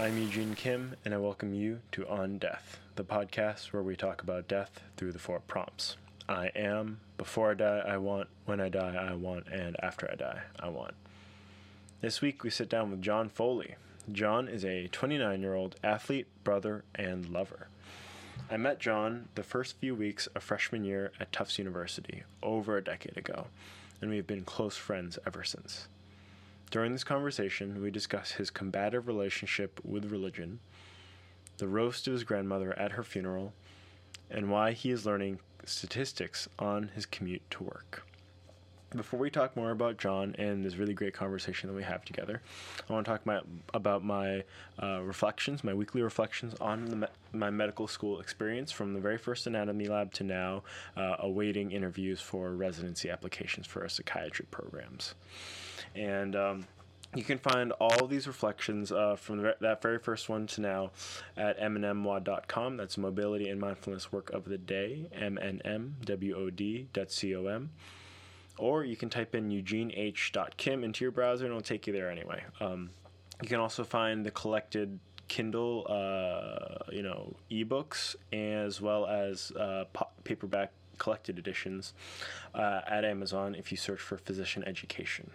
I'm Eugene Kim, and I welcome you to On Death, the podcast where we talk about death through the four prompts I am, before I die, I want, when I die, I want, and after I die, I want. This week we sit down with John Foley. John is a 29 year old athlete, brother, and lover. I met John the first few weeks of freshman year at Tufts University over a decade ago, and we've been close friends ever since. During this conversation, we discuss his combative relationship with religion, the roast of his grandmother at her funeral, and why he is learning statistics on his commute to work. Before we talk more about John and this really great conversation that we have together, I want to talk my, about my uh, reflections, my weekly reflections on me- my medical school experience from the very first anatomy lab to now, uh, awaiting interviews for residency applications for our psychiatry programs. And um, you can find all these reflections uh, from the, that very first one to now at mnmwod.com. That's Mobility and Mindfulness Work of the Day, mnmwod.com. Or you can type in eugeneh.kim into your browser and it'll take you there anyway. Um, you can also find the collected Kindle, uh, you know, ebooks as well as uh, paperback collected editions uh, at Amazon if you search for physician education.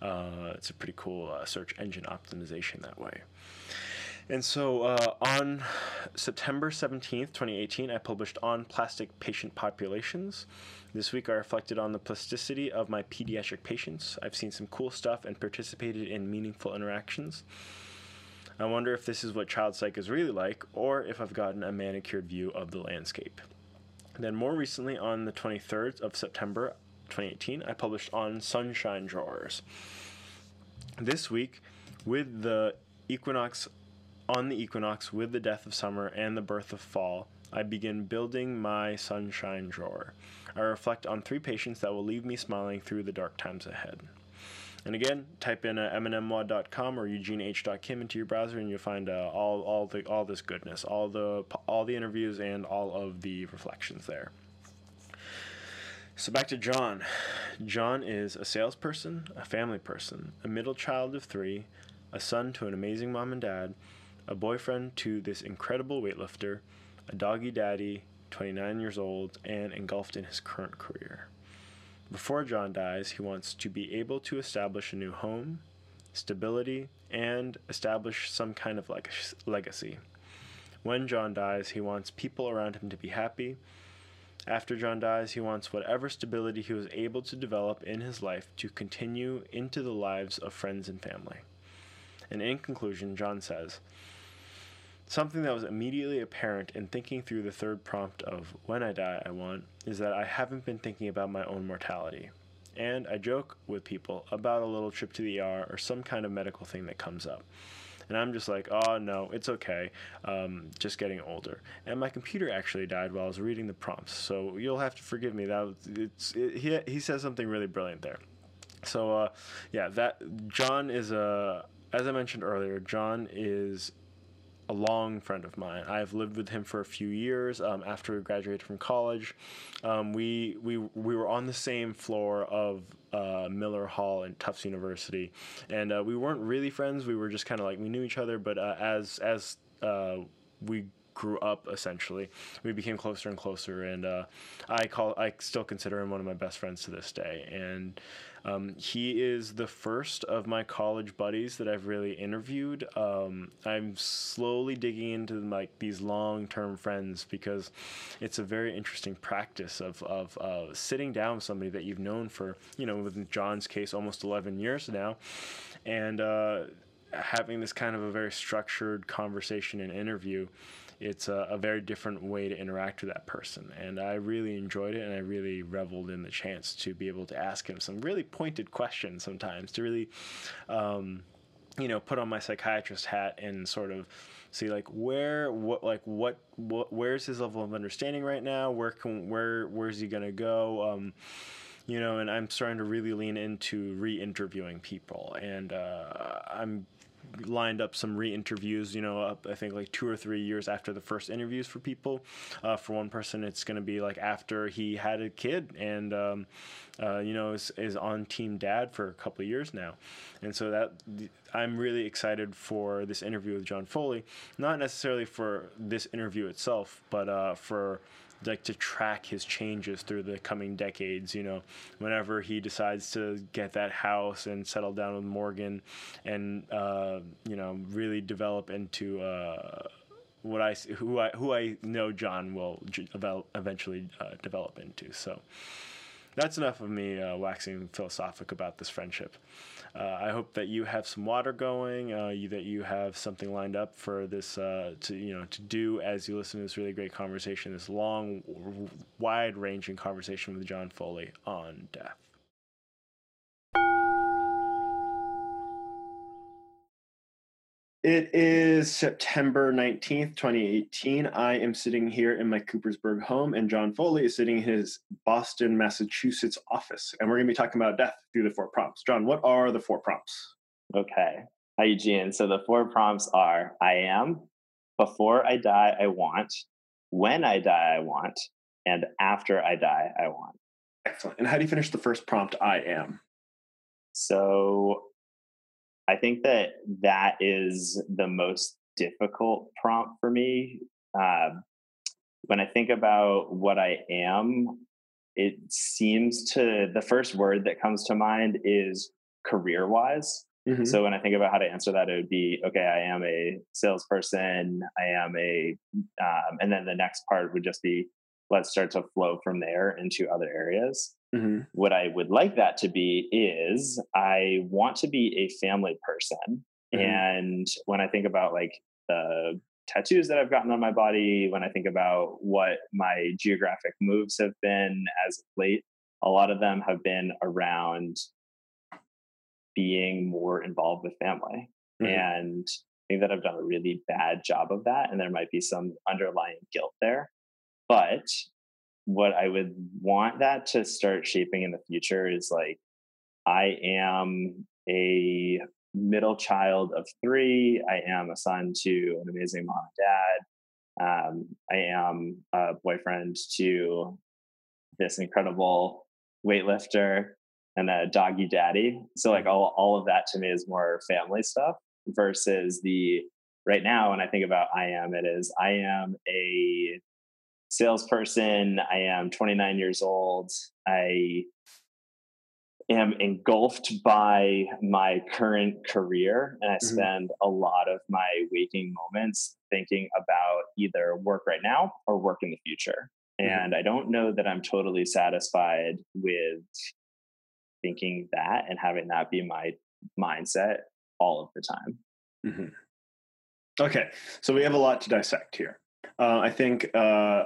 Uh, it's a pretty cool uh, search engine optimization that way. And so uh, on September 17th, 2018, I published On Plastic Patient Populations. This week, I reflected on the plasticity of my pediatric patients. I've seen some cool stuff and participated in meaningful interactions. I wonder if this is what child psych is really like, or if I've gotten a manicured view of the landscape. Then, more recently, on the 23rd of September 2018, I published on sunshine drawers. This week, with the equinox on the equinox, with the death of summer and the birth of fall, I begin building my sunshine drawer. I reflect on three patients that will leave me smiling through the dark times ahead. And again, type in uh, mnmwod.com or eugeneh.kim into your browser, and you'll find uh, all all the all this goodness, all the all the interviews, and all of the reflections there. So back to John. John is a salesperson, a family person, a middle child of three, a son to an amazing mom and dad, a boyfriend to this incredible weightlifter, a doggy daddy, 29 years old, and engulfed in his current career. Before John dies, he wants to be able to establish a new home, stability, and establish some kind of leg- legacy. When John dies, he wants people around him to be happy. After John dies, he wants whatever stability he was able to develop in his life to continue into the lives of friends and family. And in conclusion, John says, Something that was immediately apparent in thinking through the third prompt of When I Die, I Want is that I haven't been thinking about my own mortality. And I joke with people about a little trip to the ER or some kind of medical thing that comes up. And I'm just like, oh no, it's okay. Um, just getting older. And my computer actually died while I was reading the prompts, so you'll have to forgive me. That it's it, he he says something really brilliant there. So uh, yeah, that John is a as I mentioned earlier, John is a long friend of mine. I've lived with him for a few years. Um, after we graduated from college, um, we we we were on the same floor of uh, Miller Hall in Tufts University, and uh, we weren't really friends. We were just kind of like we knew each other, but uh, as as uh, we grew up essentially. We became closer and closer and uh, i call i still consider him one of my best friends to this day. And um, he is the first of my college buddies that i've really interviewed. Um, i'm slowly digging into like these long-term friends because it's a very interesting practice of, of uh, sitting down with somebody that you've known for you know with john's case almost 11 years now. And uh, having this kind of a very structured conversation and interview it's a, a, very different way to interact with that person. And I really enjoyed it, and I really reveled in the chance to be able to ask him some really pointed questions sometimes to really, um, you know, put on my psychiatrist hat and sort of see like where what like what what where's his level of understanding right now? Where can where where's he gonna go? Um, you know and i'm starting to really lean into re-interviewing people. And uh, i'm lined up some re-interviews. You know, up, I think like two or three years after the first interviews for people. Uh, for one person, it's going to be like after he had a kid and um, uh, you know is, is on Team Dad for a couple of years now, and so that I'm really excited for this interview with John Foley. Not necessarily for this interview itself, but uh, for like to track his changes through the coming decades. You know, whenever he decides to get that house and settle down with Morgan, and uh, you know really develop into. Uh, what I who I who I know John will eventually uh, develop into. So that's enough of me uh, waxing philosophic about this friendship. Uh, I hope that you have some water going, uh, you, that you have something lined up for this uh, to you know to do as you listen to this really great conversation, this long, wide ranging conversation with John Foley on death. It is September 19th, 2018. I am sitting here in my Coopersburg home, and John Foley is sitting in his Boston, Massachusetts office. And we're going to be talking about death through the four prompts. John, what are the four prompts? Okay. Hi, Eugene. So the four prompts are I am, before I die, I want, when I die, I want, and after I die, I want. Excellent. And how do you finish the first prompt, I am? So I think that that is the most difficult prompt for me. Uh, when I think about what I am, it seems to the first word that comes to mind is career wise. Mm-hmm. So when I think about how to answer that, it would be okay. I am a salesperson. I am a, um, and then the next part would just be let's start to flow from there into other areas. Mm-hmm. What I would like that to be is I want to be a family person. Mm-hmm. And when I think about like the tattoos that I've gotten on my body, when I think about what my geographic moves have been as of late, a lot of them have been around being more involved with family. Mm-hmm. And I think that I've done a really bad job of that. And there might be some underlying guilt there. But what I would want that to start shaping in the future is like, I am a middle child of three. I am a son to an amazing mom and dad. Um, I am a boyfriend to this incredible weightlifter and a doggy daddy. So like all, all of that to me is more family stuff versus the right now when I think about I am, it is I am a salesperson. I am 29 years old. I am engulfed by my current career and I mm-hmm. spend a lot of my waking moments thinking about either work right now or work in the future. Mm-hmm. And I don't know that I'm totally satisfied with thinking that and having that be my mindset all of the time. Mm-hmm. Okay, so we have a lot to dissect here. Uh, I think uh,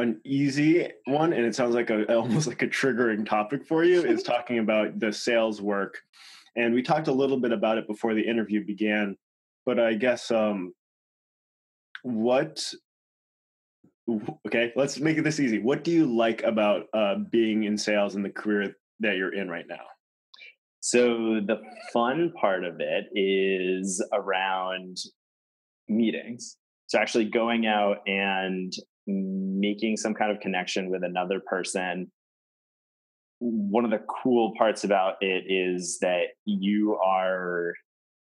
an easy one, and it sounds like a almost like a triggering topic for you, is talking about the sales work. And we talked a little bit about it before the interview began, but I guess um, what okay let's make it this easy. What do you like about uh, being in sales and the career that you're in right now? So the fun part of it is around meetings. So actually going out and making some kind of connection with another person. One of the cool parts about it is that you are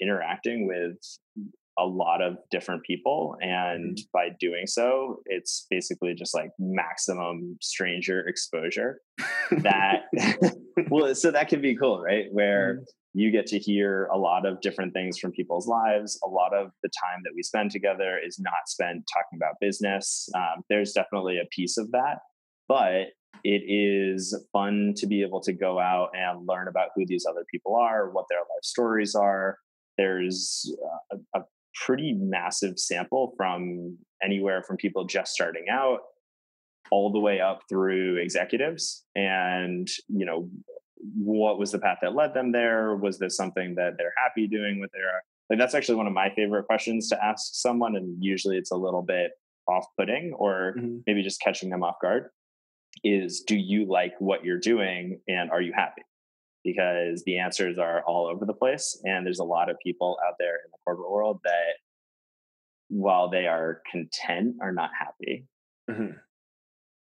interacting with a lot of different people and mm-hmm. by doing so it's basically just like maximum stranger exposure. That well so that can be cool right? Where mm-hmm you get to hear a lot of different things from people's lives. A lot of the time that we spend together is not spent talking about business. Um, there's definitely a piece of that, but it is fun to be able to go out and learn about who these other people are, what their life stories are. There's a, a pretty massive sample from anywhere from people just starting out all the way up through executives and you know what was the path that led them there? Was this something that they're happy doing with their like that's actually one of my favorite questions to ask someone and usually it's a little bit off-putting or mm-hmm. maybe just catching them off guard is do you like what you're doing and are you happy because the answers are all over the place. And there's a lot of people out there in the corporate world that, while they are content, are not happy. Mm-hmm.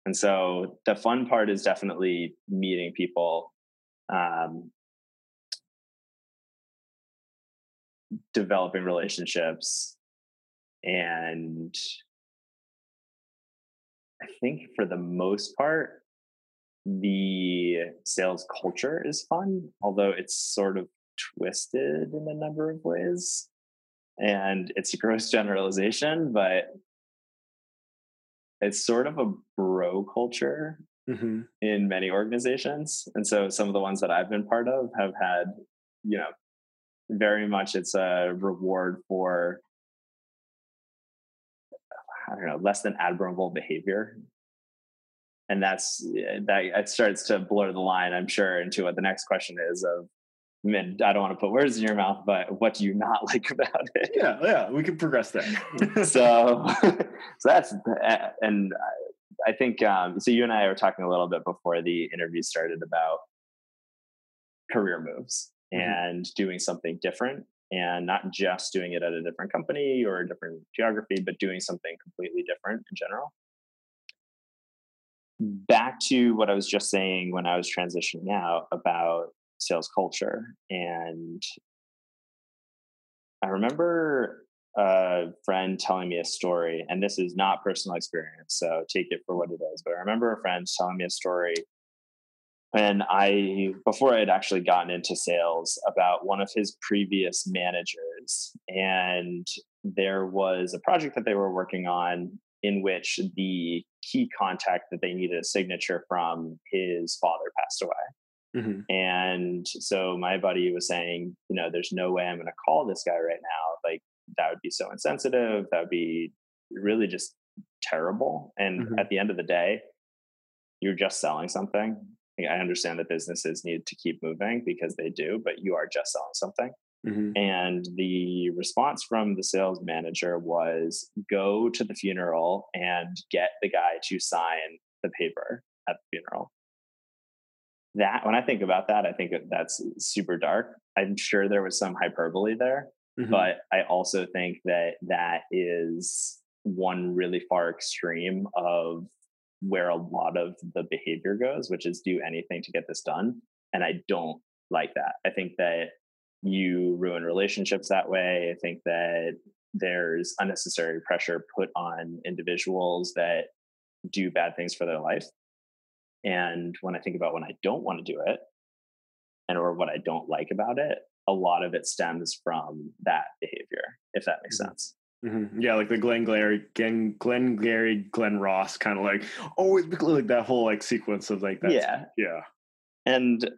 And so the fun part is definitely meeting people, um, developing relationships, and I think for the most part, the sales culture is fun, although it's sort of twisted in a number of ways. And it's a gross generalization, but it's sort of a bro culture mm-hmm. in many organizations. And so some of the ones that I've been part of have had, you know, very much it's a reward for I don't know, less than admirable behavior. And that's that it starts to blur the line, I'm sure, into what the next question is of I mean, I don't want to put words in your mouth, but what do you not like about it? Yeah, yeah, we can progress there. so, so that's eh, and I think um, so. You and I were talking a little bit before the interview started about career moves mm-hmm. and doing something different and not just doing it at a different company or a different geography, but doing something completely different in general. Back to what I was just saying when I was transitioning out about sales culture. And I remember a friend telling me a story, and this is not personal experience, so take it for what it is. But I remember a friend telling me a story and I, before I had actually gotten into sales, about one of his previous managers. And there was a project that they were working on in which the key contact that they needed a signature from his father passed away. Mm-hmm. And so my buddy was saying, you know, there's no way I'm going to call this guy right now. Like, that would be so insensitive. That would be really just terrible. And mm-hmm. at the end of the day, you're just selling something I understand that businesses need to keep moving because they do, but you are just selling something. Mm-hmm. And the response from the sales manager was go to the funeral and get the guy to sign the paper at the funeral. That, when I think about that, I think that's super dark. I'm sure there was some hyperbole there, mm-hmm. but I also think that that is one really far extreme of where a lot of the behavior goes, which is do anything to get this done. And I don't like that. I think that you ruin relationships that way. I think that there's unnecessary pressure put on individuals that do bad things for their life. And when I think about when I don't want to do it and or what I don't like about it, a lot of it stems from that behavior, if that makes mm-hmm. sense. Mm-hmm. Yeah, like the Glenn Glary, Glenn, Glengarry, Glen Ross, kind of like always like that whole like sequence of like that. Yeah, yeah. And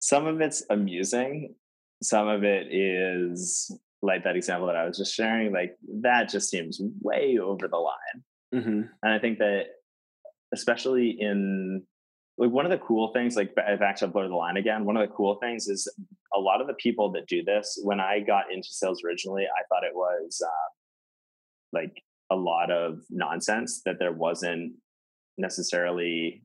some of it's amusing, some of it is like that example that I was just sharing. Like that just seems way over the line. Mm-hmm. And I think that, especially in like one of the cool things, like back to blur the line again. One of the cool things is a lot of the people that do this. When I got into sales originally, I thought it was. Uh, like a lot of nonsense that there wasn't necessarily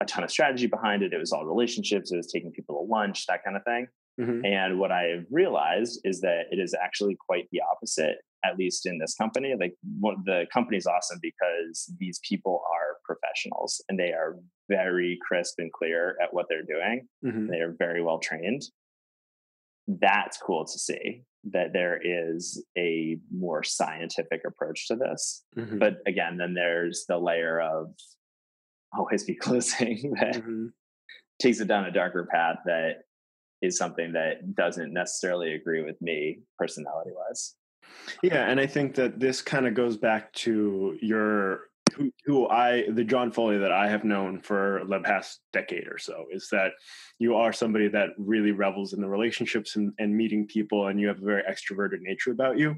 a ton of strategy behind it. It was all relationships. It was taking people to lunch, that kind of thing. Mm-hmm. And what I've realized is that it is actually quite the opposite, at least in this company. Like the company is awesome because these people are professionals and they are very crisp and clear at what they're doing. Mm-hmm. They are very well trained. That's cool to see that there is a more scientific approach to this. Mm-hmm. But again, then there's the layer of always be closing that mm-hmm. takes it down a darker path that is something that doesn't necessarily agree with me personality wise. Yeah, and I think that this kind of goes back to your who, who I, the John Foley that I have known for the past decade or so, is that you are somebody that really revels in the relationships and, and meeting people, and you have a very extroverted nature about you.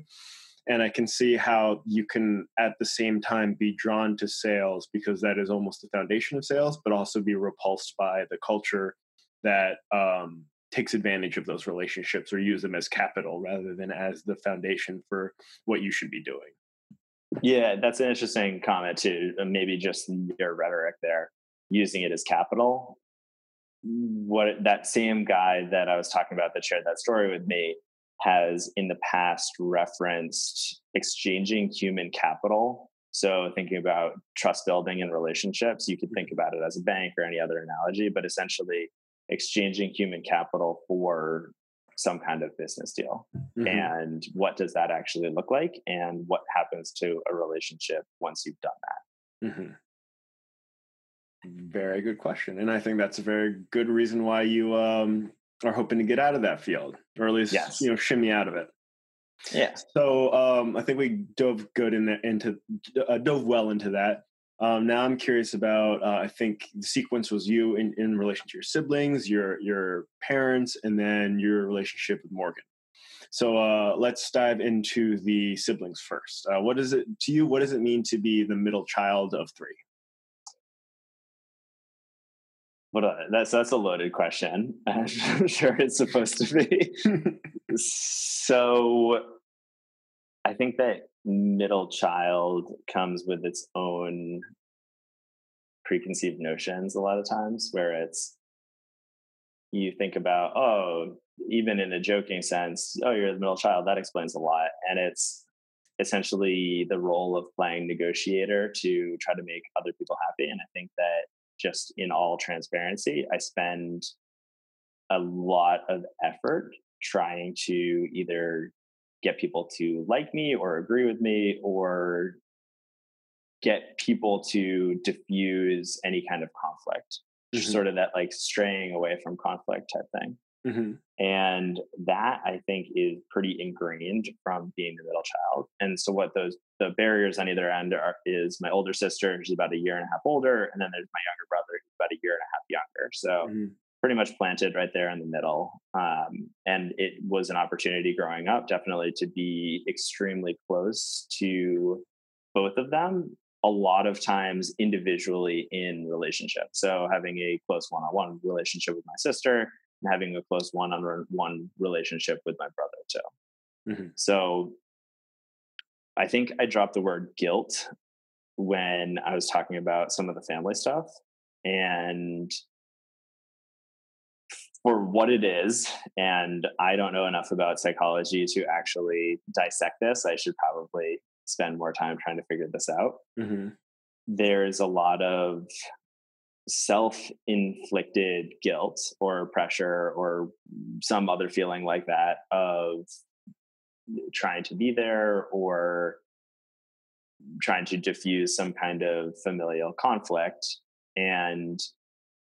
And I can see how you can, at the same time, be drawn to sales because that is almost the foundation of sales, but also be repulsed by the culture that um, takes advantage of those relationships or use them as capital rather than as the foundation for what you should be doing. Yeah, that's an interesting comment too. Maybe just your rhetoric there, using it as capital. what that same guy that I was talking about that shared that story with me has in the past referenced exchanging human capital. So, thinking about trust building and relationships, you could think mm-hmm. about it as a bank or any other analogy, but essentially exchanging human capital for some kind of business deal. Mm-hmm. And what does that actually look like? And what happens to a relationship once you've done that? Mm-hmm. Very good question. And I think that's a very good reason why you um, are hoping to get out of that field, or at least yes. you know shimmy out of it. Yeah. So um, I think we dove good in the, into uh, dove well into that. Um, now I'm curious about. Uh, I think the sequence was you in, in relation to your siblings, your your parents, and then your relationship with Morgan. So uh, let's dive into the siblings first. Uh, what is it to you? What does it mean to be the middle child of three? What a, that's that's a loaded question. I'm sure it's supposed to be. so, I think that middle child comes with its own preconceived notions a lot of times, where it's you think about oh, even in a joking sense, oh, you're the middle child. That explains a lot, and it's essentially the role of playing negotiator to try to make other people happy. And I think that just in all transparency, I spend a lot of effort trying to either get people to like me or agree with me or get people to diffuse any kind of conflict mm-hmm. sort of that like straying away from conflict type thing mm-hmm. and that i think is pretty ingrained from being the middle child and so what those the barriers on either end are is my older sister who's about a year and a half older and then there's my younger brother who's about a year and a half younger so mm-hmm. Pretty much planted right there in the middle um, and it was an opportunity growing up definitely to be extremely close to both of them a lot of times individually in relationship so having a close one-on-one relationship with my sister and having a close one-on-one relationship with my brother too mm-hmm. so I think I dropped the word guilt when I was talking about some of the family stuff. And for what it is, and I don't know enough about psychology to actually dissect this, I should probably spend more time trying to figure this out. Mm-hmm. There's a lot of self inflicted guilt or pressure or some other feeling like that of trying to be there or trying to diffuse some kind of familial conflict. And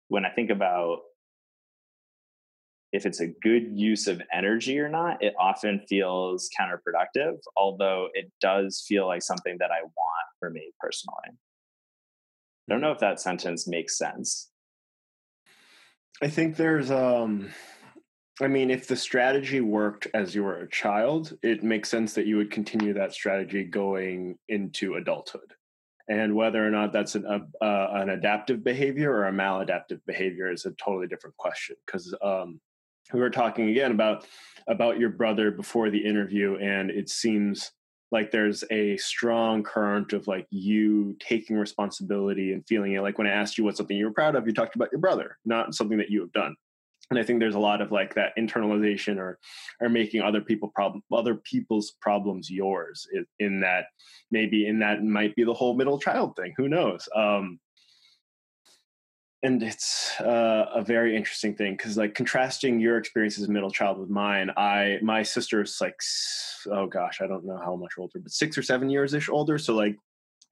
when I think about if it's a good use of energy or not, it often feels counterproductive, although it does feel like something that I want for me personally. I don't hmm. know if that sentence makes sense. I think there's um I mean, if the strategy worked as you were a child, it makes sense that you would continue that strategy going into adulthood. And whether or not that's an, uh, uh, an adaptive behavior or a maladaptive behavior is a totally different question. Because um, we were talking again about about your brother before the interview, and it seems like there's a strong current of like you taking responsibility and feeling it. Like when I asked you what's something you were proud of, you talked about your brother, not something that you have done and i think there's a lot of like that internalization or or making other people problem other people's problems yours in that maybe in that might be the whole middle child thing who knows um and it's uh, a very interesting thing because like contrasting your experience as a middle child with mine i my sister's like oh gosh i don't know how much older but six or seven years ish older so like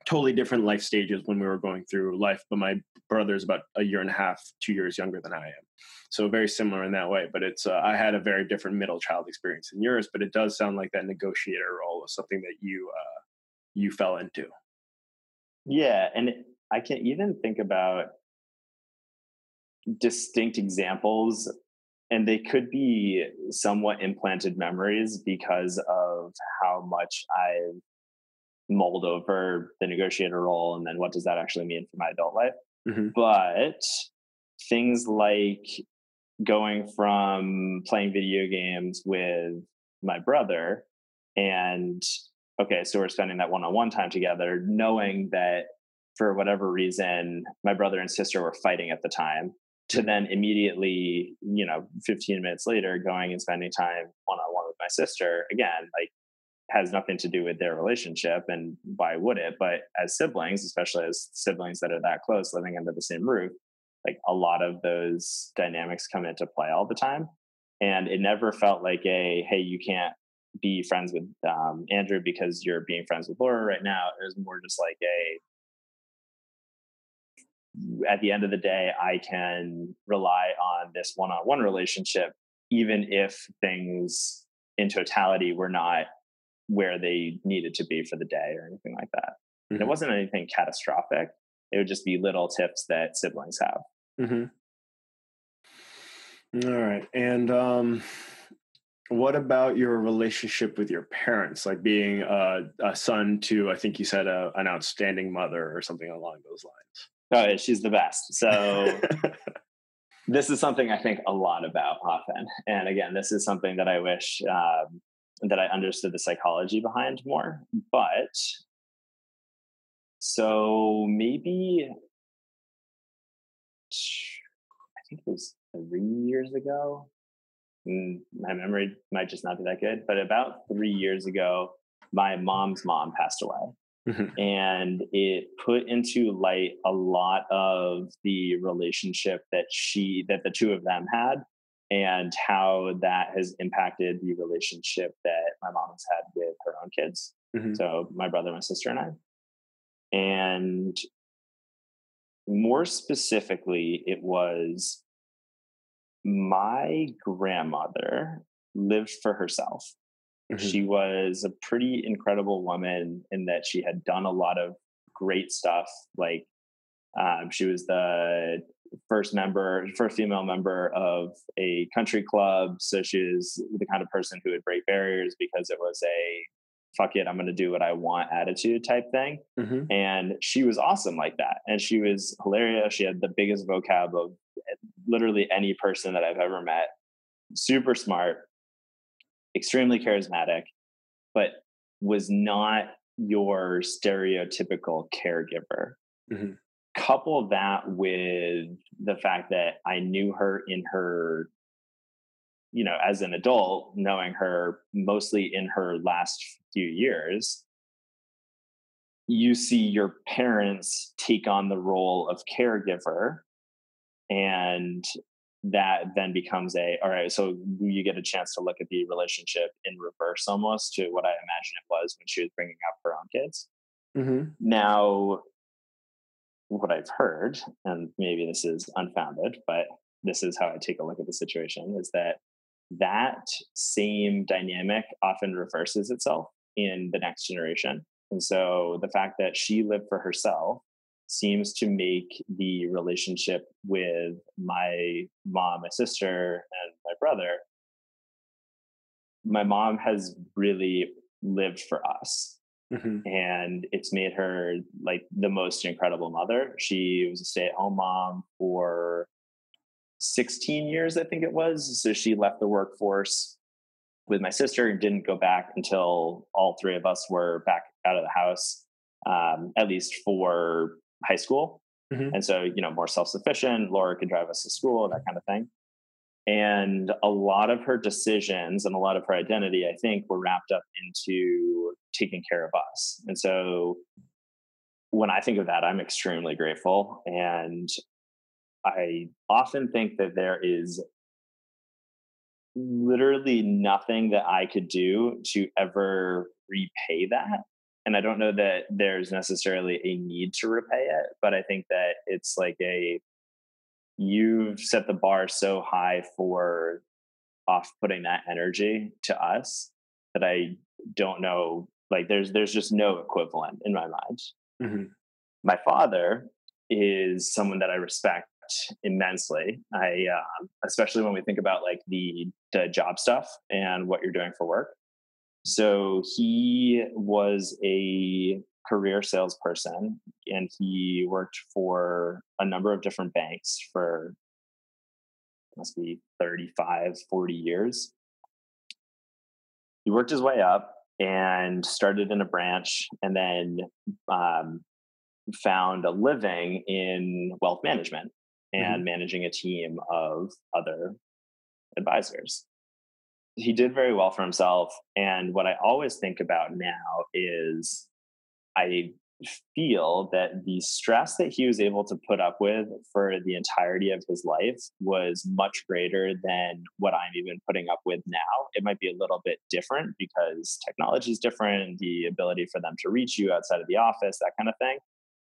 totally different life stages when we were going through life but my brother's about a year and a half two years younger than i am so very similar in that way but it's uh, i had a very different middle child experience than yours but it does sound like that negotiator role was something that you uh, you fell into. Yeah and i can even think about distinct examples and they could be somewhat implanted memories because of how much i've mulled over the negotiator role and then what does that actually mean for my adult life mm-hmm. but things like going from playing video games with my brother and okay so we're spending that one-on-one time together knowing that for whatever reason my brother and sister were fighting at the time to then immediately, you know, 15 minutes later going and spending time one on one with my sister again, like has nothing to do with their relationship and why would it? But as siblings, especially as siblings that are that close living under the same roof, like a lot of those dynamics come into play all the time. And it never felt like a, hey, you can't be friends with um, Andrew because you're being friends with Laura right now. It was more just like a, at the end of the day, I can rely on this one on one relationship, even if things in totality were not where they needed to be for the day or anything like that. Mm-hmm. And it wasn't anything catastrophic. It would just be little tips that siblings have. Mm-hmm. All right. And um, what about your relationship with your parents? Like being a, a son to, I think you said, a, an outstanding mother or something along those lines. Oh, she's the best. So this is something I think a lot about often. And again, this is something that I wish um, that I understood the psychology behind more. But so maybe I think it was three years ago. Mm, my memory might just not be that good, but about three years ago, my mom's mom passed away. Mm-hmm. And it put into light a lot of the relationship that she, that the two of them had, and how that has impacted the relationship that my mom has had with her own kids. Mm-hmm. So, my brother, my sister, and I. And more specifically, it was my grandmother lived for herself. Mm-hmm. She was a pretty incredible woman in that she had done a lot of great stuff. Like um, she was the first member, first female member of a country club. So she was the kind of person who would break barriers because it was a fuck it, I'm going to do what I want attitude type thing. Mm-hmm. And she was awesome like that. And she was hilarious. She had the biggest vocab of literally any person that I've ever met. Super smart, extremely charismatic, but was not your stereotypical caregiver. Mm-hmm. Couple that with the fact that I knew her in her you know, as an adult, knowing her mostly in her last few years, you see your parents take on the role of caregiver and that then becomes a all right so you get a chance to look at the relationship in reverse almost to what i imagine it was when she was bringing up her own kids mm-hmm. now what i've heard and maybe this is unfounded but this is how i take a look at the situation is that that same dynamic often reverses itself in the next generation. And so the fact that she lived for herself seems to make the relationship with my mom, my sister, and my brother. My mom has really lived for us. Mm-hmm. And it's made her like the most incredible mother. She was a stay at home mom for 16 years, I think it was. So she left the workforce with my sister and didn't go back until all three of us were back out of the house, um, at least for high school. Mm-hmm. And so, you know, more self sufficient. Laura could drive us to school, that kind of thing. And a lot of her decisions and a lot of her identity, I think, were wrapped up into taking care of us. And so when I think of that, I'm extremely grateful. And I often think that there is literally nothing that I could do to ever repay that. And I don't know that there's necessarily a need to repay it, but I think that it's like a you've set the bar so high for off putting that energy to us that I don't know like there's there's just no equivalent in my mind. Mm-hmm. My father is someone that I respect immensely. I, uh, especially when we think about like the, the job stuff and what you're doing for work. So he was a career salesperson and he worked for a number of different banks for must be 35 40 years he worked his way up and started in a branch and then um, found a living in wealth management and Mhm. managing a team of other advisors. He did very well for himself. And what I always think about now is I feel that the stress that he was able to put up with for the entirety of his life was much greater than what I'm even putting up with now. It might be a little bit different because technology is different, the ability for them to reach you outside of the office, that kind of thing.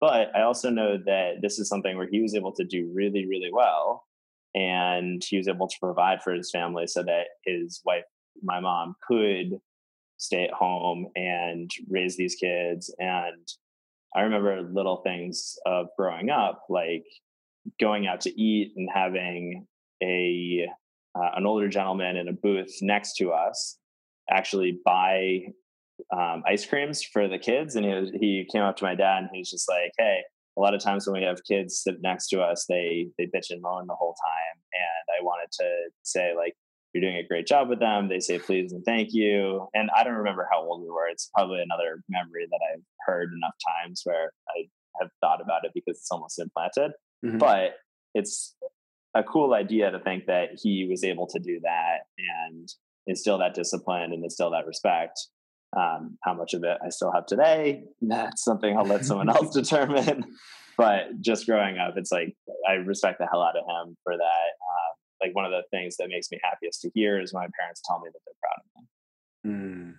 But I also know that this is something where he was able to do really, really well. And he was able to provide for his family so that his wife, my mom, could stay at home and raise these kids. And I remember little things of growing up, like going out to eat and having a uh, an older gentleman in a booth next to us actually buy um, ice creams for the kids, and he was, he came up to my dad and he was just like, "Hey." A lot of times when we have kids sit next to us, they they bitch and moan the whole time, and I wanted to say like, you're doing a great job with them. They say please and thank you. And I don't remember how old we were. It's probably another memory that I've heard enough times where I have thought about it because it's almost implanted. Mhm. But it's a cool idea to think that he was able to do that and instill that discipline and instill that respect. Um, how much of it I still have today, that's something I'll let someone else determine. But just growing up, it's like I respect the hell out of him for that. Uh, like one of the things that makes me happiest to hear is my parents tell me that they're proud of me. Mm.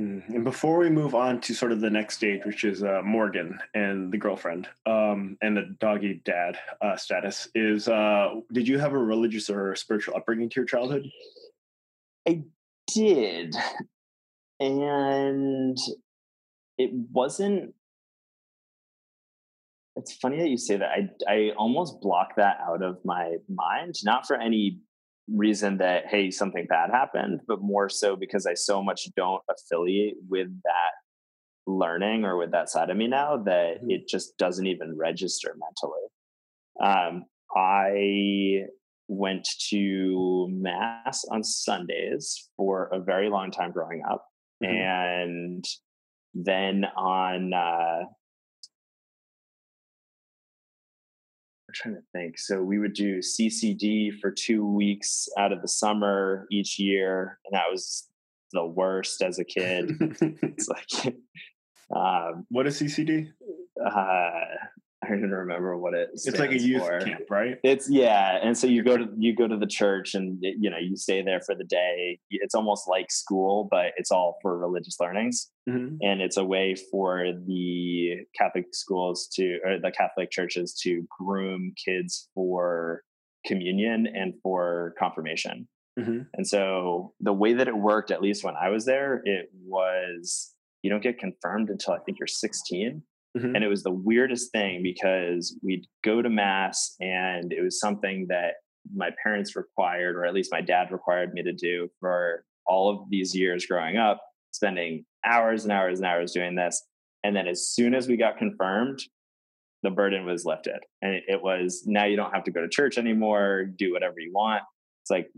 Mm. And before we move on to sort of the next stage, which is uh, Morgan and the girlfriend um, and the doggy dad uh, status, is uh, did you have a religious or spiritual upbringing to your childhood? I did. And it wasn't it's funny that you say that. I I almost block that out of my mind, not for any reason that hey something bad happened, but more so because I so much don't affiliate with that learning or with that side of me now that Mhm. it just doesn't even register mentally. Um, I went to mass on Sundays for a very long time growing up, Mhm. and then on uh, I'm trying to think. So we would do CCD for two weeks out of the summer each year, and that was the worst as a kid. it's like, um, what is CCD? uh, I don't even remember what it. It's like a youth for. camp, right? It's yeah, and so you go to you go to the church, and it- you know you stay there for the day. It's almost like school, but it's all for religious learnings hmm and it's a way for the Catholic schools to or the Catholic churches to groom kids for communion and for confirmation. hmm And so the way that it worked, at least when I was there, it was you don't get confirmed until I think you're 16. Mhm. And it was the weirdest thing because we'd go to mass and it was something that my parents required, or at least my dad required me to do for all of these years growing up, spending hours and hours and hours doing this. And then as soon as we got confirmed, the burden was lifted. And it, it was now you don't have to go to church anymore, do whatever you want. It's like,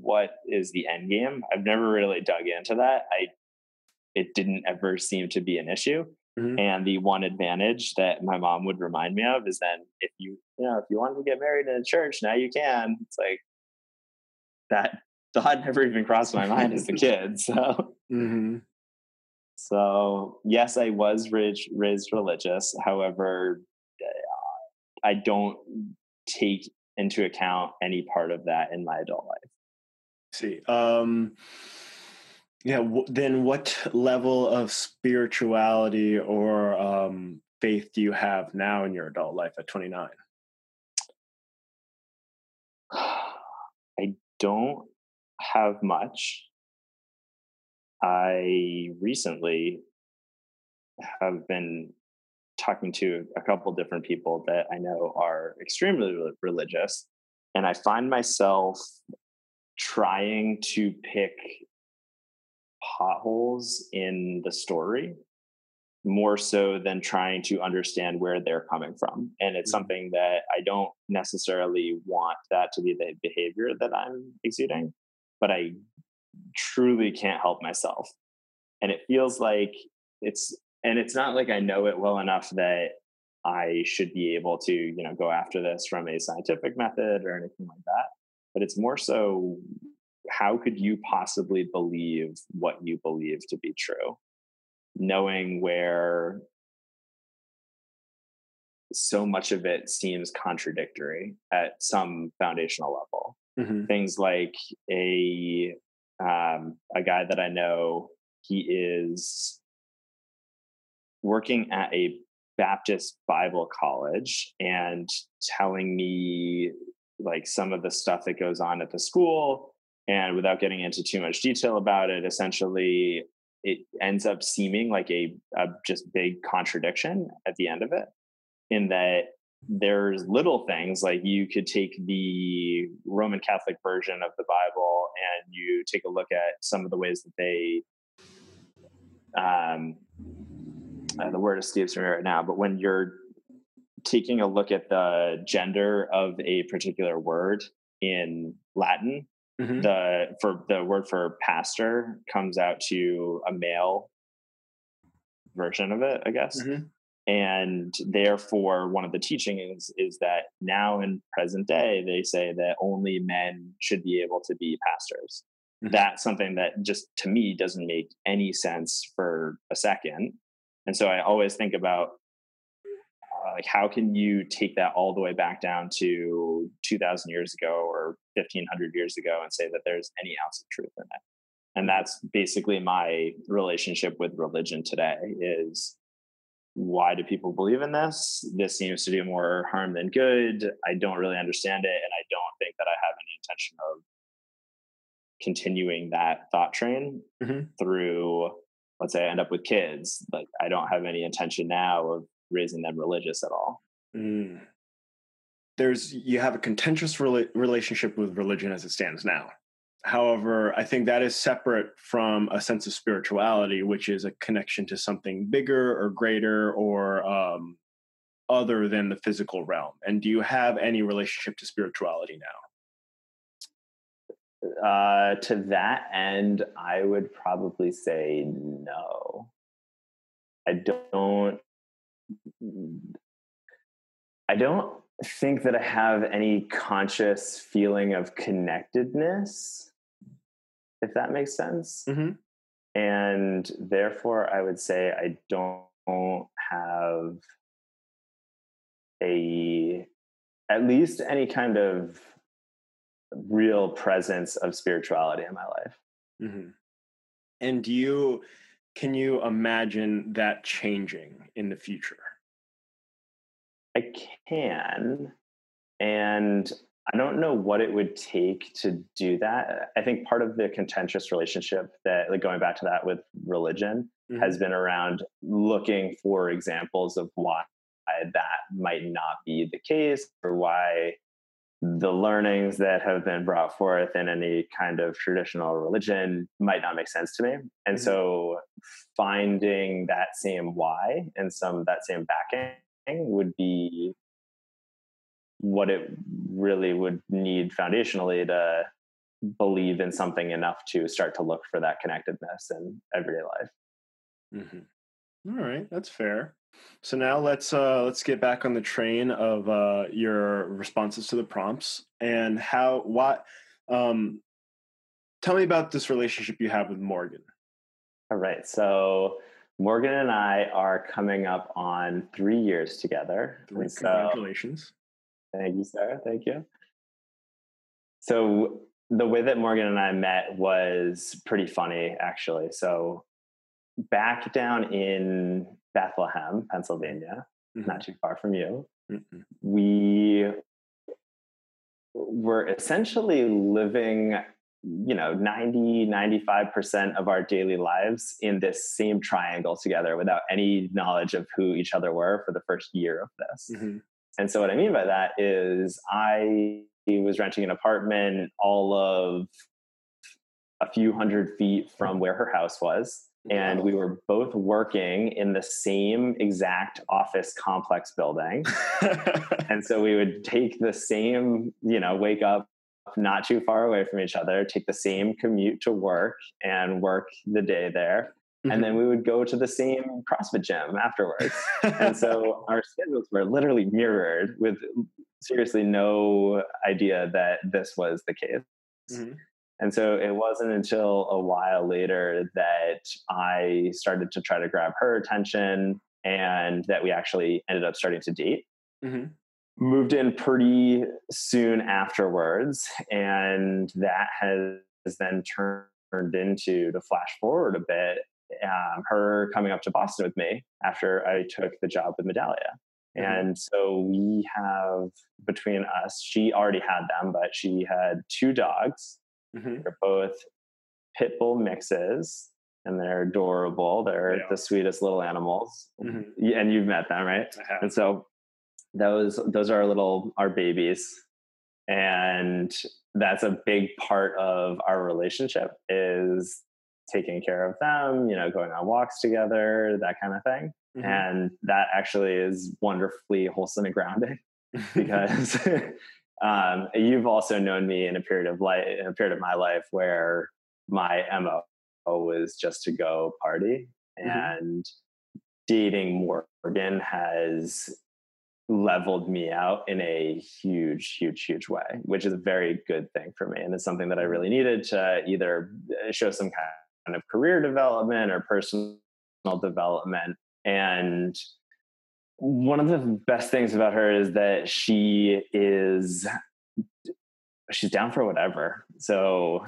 what is the end game? I've never really dug into that. I it didn't ever seem to be an issue. Mhm. And the one advantage that my mom would remind me of is then if you you know if you wanted to get married in a church, now you can. It's like that thought never even crossed my mind as a kid. So hmm so yes, I was raised raised religious. However, I don't take into account any part of that in my adult life. see. Um, yeah. W- then, what level of spirituality or um, faith do you have now in your adult life at 29? I don't have much. I recently have been talking to a couple different people that I know are extremely religious, and I find myself trying to pick potholes in the story more so than trying to understand where they're coming from. And it's Mhm. something that I don't necessarily want that to be the behavior that I'm exuding, but I truly can't help myself. And it feels like it's, and it's not like I know it well enough that I should be able to, you know, go after this from a scientific method or anything like that. But it's more so how could you possibly believe what you believe to be true? Knowing where so much of it seems contradictory at some foundational level. Mm-hmm. Things like a um, a guy that I know, he is working at a Baptist Bible college and telling me like some of the stuff that goes on at the school. And without getting into too much detail about it, essentially it ends up seeming like a, a just big contradiction at the end of it in that there's little things like you could take the Roman Catholic version of the Bible and you take a look at some of the ways that they, um, uh, the word escapes me right now, but when you're taking a look at the gender of a particular word in Latin, mm-hmm. the for the word for pastor comes out to a male version of it, I guess. Mm-hmm and therefore one of the teachings is that now in present day they say that only men should be able to be pastors mm-hmm. that's something that just to me doesn't make any sense for a second and so i always think about like how can you take that all the way back down to 2000 years ago or 1500 years ago and say that there's any ounce of truth in it and that's basically my relationship with religion today is why do people believe in this? This seems to do more harm than good. I don't really understand it. And I don't think that I have any intention of continuing that thought train mm-hmm. through, let's say I end up with kids. Like, I don't have any intention now of raising them religious at all. Mm. There's, you have a contentious rela- relationship with religion as it stands now. However, I think that is separate from a sense of spirituality, which is a connection to something bigger or greater or um, other than the physical realm. And do you have any relationship to spirituality now? Uh, to that end, I would probably say no. I don't. I don't think that I have any conscious feeling of connectedness if that makes sense. Mm-hmm. And therefore, I would say I don't have a, at least any kind of real presence of spirituality in my life. Mm-hmm. And do you, can you imagine that changing in the future? I can. And I don't know what it would take to do that. I think part of the contentious relationship that, like going back to that with religion, mm-hmm. has been around looking for examples of why that might not be the case or why the learnings that have been brought forth in any kind of traditional religion might not make sense to me. And mm-hmm. so finding that same why and some that same backing would be what it really would need foundationally to believe in something enough to start to look for that connectedness in everyday life. Mm-hmm. All right, that's fair. So now let's uh, let's get back on the train of uh, your responses to the prompts and how what. Um, tell me about this relationship you have with Morgan. All right, so Morgan and I are coming up on three years together. Three, congratulations. Thank you, Sarah. Thank you. So the way that Morgan and I met was pretty funny, actually. So back down in Bethlehem, Pennsylvania, mm-hmm. not too far from you, mm-hmm. we were essentially living you know 90 95% of our daily lives in this same triangle together without any knowledge of who each other were for the first year of this mm-hmm. And so what I mean by that is I was renting an apartment all of a few hundred feet from where her house was. And we were both working in the same exact office complex building. and so we would take the same, you know, wake up not too far away from each other, take the same commute to work and work the day there. Mm-hmm. And then we would go to the same CrossFit gym afterwards. and so our schedules were literally mirrored with seriously no idea that this was the case. Mm-hmm. And so it wasn't until a while later that I started to try to grab her attention and that we actually ended up starting to date. Mm-hmm. Moved in pretty soon afterwards. And that has then turned into, to flash forward a bit, um, her coming up to Boston with me after I took the job with Medallia. Mm-hmm. And so we have between us, she already had them, but she had two dogs. Mm-hmm. They're both pit bull mixes and they're adorable. They're the sweetest little animals. Mm-hmm. And you've met them, right? And so those those are our little our babies. And that's a big part of our relationship is taking care of them, you know, going on walks together, that kind of thing. Mm-hmm. And that actually is wonderfully wholesome and grounding because um, you've also known me in a period of life, a period of my life where my MO was just to go party mm-hmm. and dating Morgan has leveled me out in a huge, huge, huge way, which is a very good thing for me. And it's something that I mm-hmm. really needed to either uh, show some kind of career development or personal development. And one of the best things about her is that she is she's down for whatever. So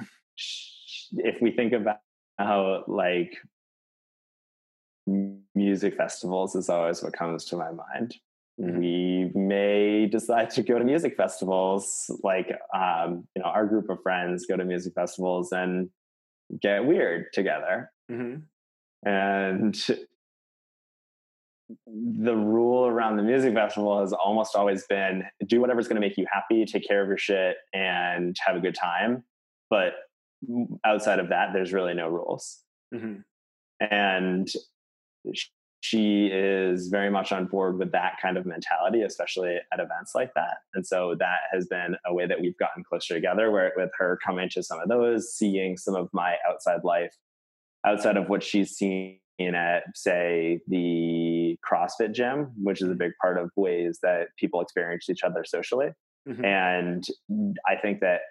if we think about how like music festivals is always what comes to my mind. Mm-hmm. We may decide to go to music festivals, like um, you know, our group of friends go to music festivals and get weird together. Mm-hmm. And the rule around the music festival has almost always been do whatever's going to make you happy, take care of your shit, and have a good time. But outside of that, there's really no rules. Mm-hmm. And she is very much on board with that kind of mentality, especially at events like that. And so that has been a way that we've gotten closer together, where with her coming to some of those, seeing some of my outside life, outside of what she's seen at, say, the CrossFit gym, which is a big part of ways that people experience each other socially. Mm-hmm. And I think that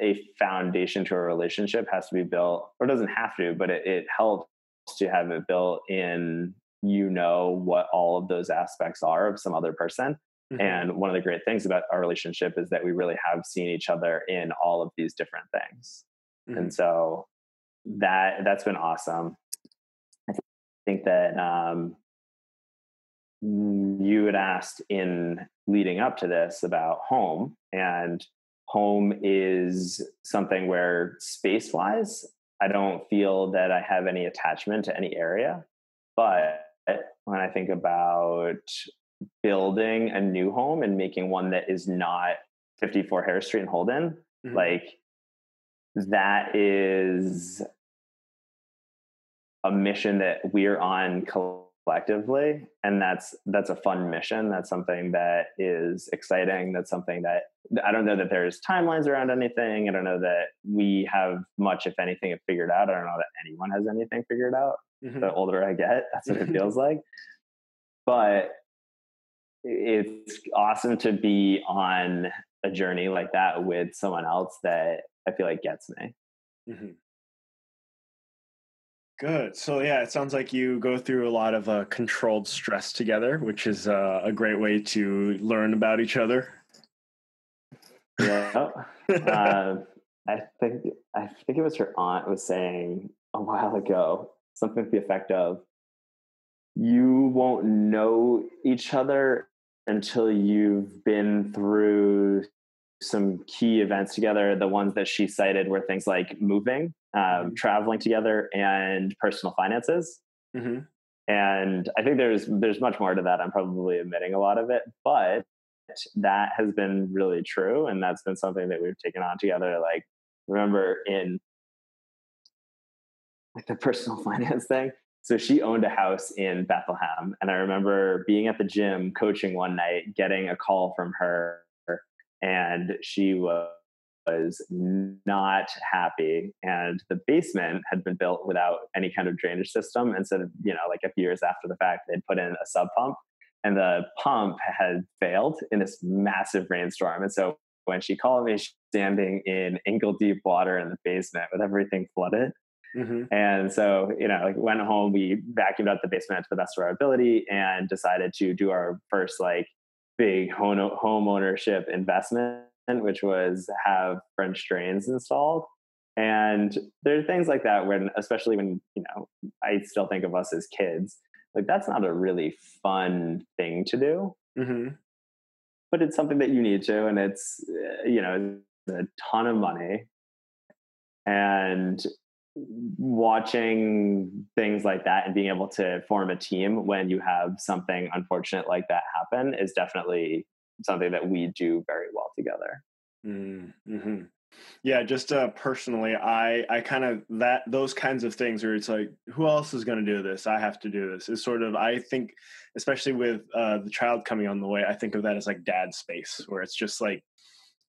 a foundation to a relationship has to be built, or doesn't have to, but it, it helps to have it built in you know what all of those aspects are of some other person. Mm-hmm. And one of the great things about our relationship is that we really have seen each other in all of these different things. Mm-hmm. And so that that's been awesome. I think that um, you had asked in leading up to this about home, and home is something where space wise, I don't feel that I have any attachment to any area. But when I think about building a new home and making one that is not 54 Harris Street in Holden, mm-hmm. like that is a mission that we're on collectively and that's that's a fun mission. That's something that is exciting. That's something that i don't know that there's timelines around anything. I don't know that we have much if anything figured out. I don't know that anyone has anything figured out mm-hmm. the older i get that's what it feels like. But it's awesome to be on a journey like that with someone else that i feel like gets me. Mm-hmm. Good. So yeah, it sounds like you go through a lot of uh, controlled stress together, which is uh, a great way to learn about each other. Yeah. uh, I think I think it was her aunt was saying a while ago something to the effect of, "You won't know each other until you've been through some key events together. The ones that she cited were things like moving, um, mm-hmm. traveling together, and personal finances. Mm-hmm. And I think there's there's much more to that. I'm probably omitting a lot of it, but that has been really true, and that's been something that we've taken on together. Like remember in like the personal finance thing. So she owned a house in Bethlehem, and I remember being at the gym coaching one night, getting a call from her and she was was not happy and the basement had been built without any kind of drainage system and so you know like a few years after the fact they'd put in a sump pump and the pump had failed in this massive rainstorm and so when she called me she's standing in ankle deep water in the basement with everything flooded mm-hmm. and so you know like went home we vacuumed out the basement to the best of our ability and decided to do our first like big home, home ownership investment which was have French drains installed. And there are things like that when, especially when, you know, I still think of us as kids, like that's not a really fun thing to do. Mm-hmm. But it's something that you need to, and it's, uh, you know, a ton of money. And watching things like that and being able to form a team when you have something unfortunate like that happen is definitely something that we do very well together. Mm-hmm. Yeah, just uh, personally, I I kind of that those kinds of things where it's like, who else is going to do this? I have to do this. Is sort of I think, especially with uh, the child coming on the way, I think of that as like dad space, where it's just like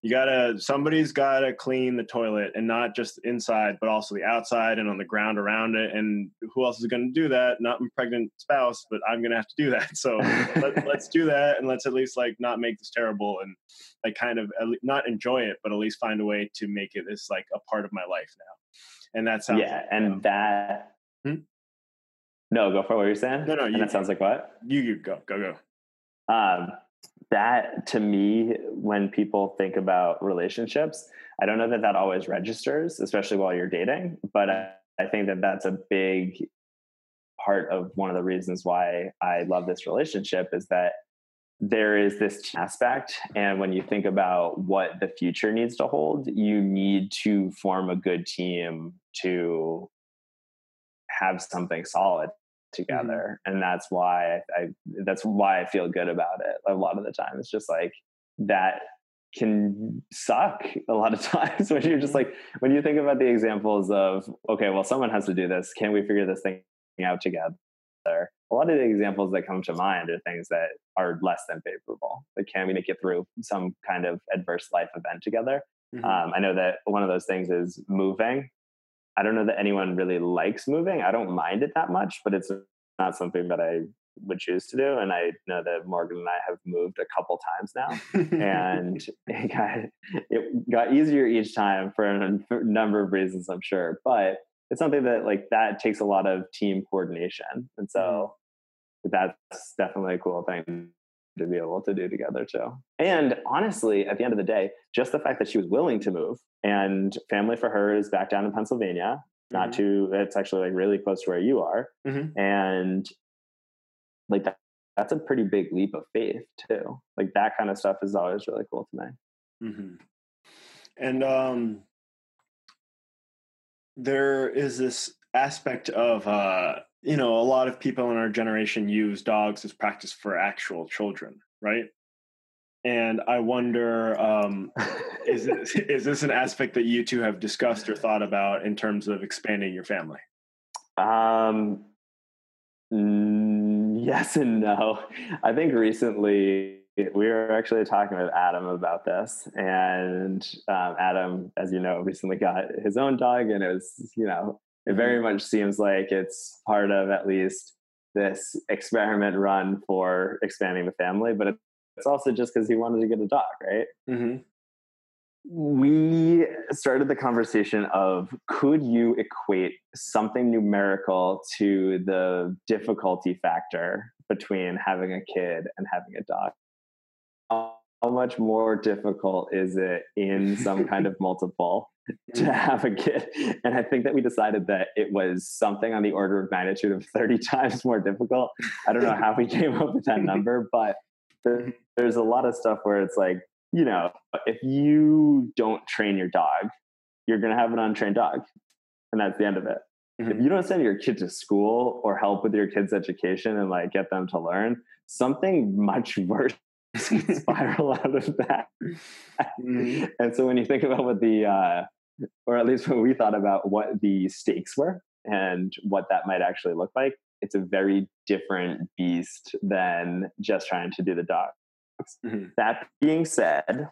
you gotta somebody's gotta clean the toilet and not just inside but also the outside and on the ground around it. And who else is gonna do that? Not my pregnant spouse but i'm gonna have to do that. So let, us do that and let's at least like not make this terrible and like kind of not enjoy it but at least find a way to make it this like a part of my life now. And that's how yeah and um, that hmm? no go for what you're saying no no you, that sounds like what? You, you go go go. Um that to me when people think about relationships i don't know that that always registers especially while you're dating but I, I, think that that's a big part of one of the reasons why i love this relationship is that there is this aspect and when you think about what the future needs to hold you need to form a good team to have something solid. Together mm-hmm. and that's why I, I that's why i feel good about it a lot of the time it's just like that can suck a lot of times when you're just mm-hmm. like when you think about the examples of okay well someone has to do this can we figure this thing out together a lot of the examples that come to mind are things that are less than favorable like can we make it through some kind of adverse life event together mm-hmm. um, i know that one of those things is moving I don't know that anyone really likes moving. I don't mind it that much, but it's not something that I would choose to do. And I know that Morgan and I have moved a couple times now, and it got, it got easier each time for a number of reasons, I'm sure. But it's something that like that takes a lot of team coordination, and so mm-hmm. that's definitely a cool thing to be able to do together too. And honestly, at the end of the day, just the fact that she was willing to move and family for her is back down in Pennsylvania, not mm-hmm. too, it's actually like really close to where you are. Mm-hmm. And like that, that's a pretty big leap of faith too. Like that kind of stuff is always really cool to me. Mm-hmm. And um, there is this aspect of uh, you know, a lot of people in our generation use dogs as practice for actual children, right? And I wonder, um, is this, is this an aspect that you two have discussed or thought about in terms of expanding your family? Um, yes and no. I think recently we were actually talking with Adam about this, and um, Adam, as you know, recently got his own dog, and it was you know it very much seems like it's part of at least this experiment run for expanding the family, but it's also just because he wanted to get a dog, right? Mm-hmm. We started the conversation of could you equate something numerical to the difficulty factor between having a kid and having a dog? How much more difficult is it in some kind of multiple to mm. have a kid. And I think that we decided that it was something on the order of magnitude of 30 times more difficult. I don't know how we came up with that number, but mm-hmm. there's a lot of stuff where it's like, you know, if you don't train your dog, you're going to have an untrained dog. And that's the end of it. Mm-hmm. If you don't send your kid to school or help with your kid's education and like get them to learn, something much worse spiral out of that. Mm-hmm. And so when you think about what the uh, or at least when we thought about what the stakes were and what that might actually look like, it's a very different beast than just trying to do the dogs. Mm-hmm. That being said,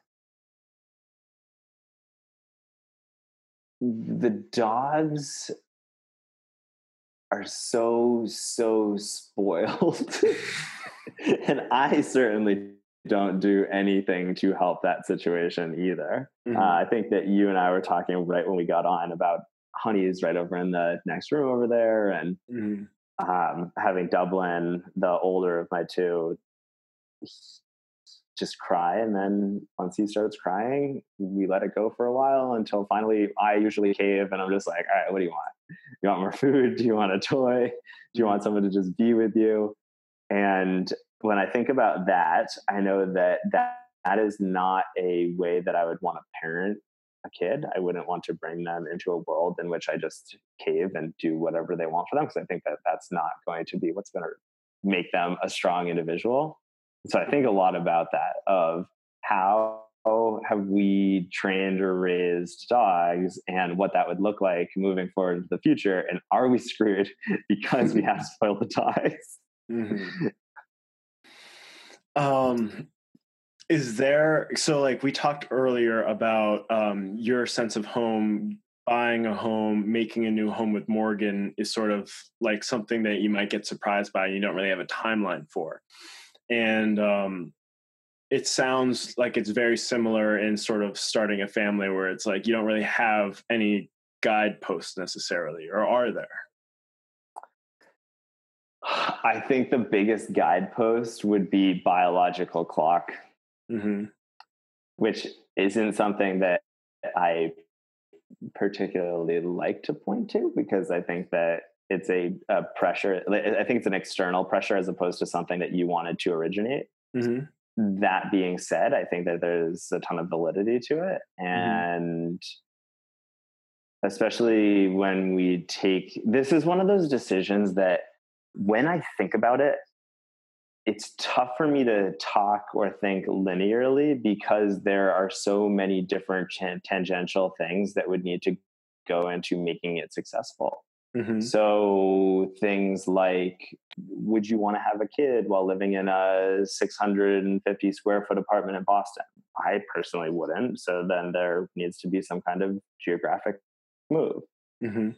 the dogs are so so spoiled and i certainly don't do anything to help that situation either mm-hmm. uh, i think that you and i were talking right when we got on about honey's right over in the next room over there and mm-hmm. Um, having dublin the older of my two just cry and then once he starts crying we let it go for a while until finally i usually cave and i'm just like all right what do you want? You want more food? Do you want a toy? Do you want someone to just be with you? And when i think about that i know that that that is not a way that i would want to parent a kid i wouldn't want to bring them into a world in which i just cave and do whatever they want for them because i think that that's not going to be what's going to make them a strong individual so I think a lot about that of how have we trained or raised dogs and what that would look like moving forward into the future and are we screwed because we have spoiled the dogs mm-hmm. um is there so like we talked earlier about um your sense of home buying a home making a new home with morgan is sort of like something that you might get surprised by you don't really have a timeline for and um, it sounds like it's very similar in sort of starting a family where it's like you don't really have any guideposts necessarily, or are there? I think the biggest guidepost would be biological clock, mm-hmm. which isn't something that I particularly like to point to because I think that it's a, a, pressure. I think it's an external pressure as opposed to something that you wanted to originate. Mm-hmm. That being said, I think that there's a ton of validity to it, mm-hmm. and mm-hmm. especially when we take this is one of those decisions that when I think about it, it's tough for me to talk or think linearly because there are so many different tangential things that would need to go into making it successful. Mm-hmm. So things like, would you want to have a kid while living in a 650 square foot apartment in Boston? I personally wouldn't. So then there needs to be some kind of geographic move. Mm-hmm.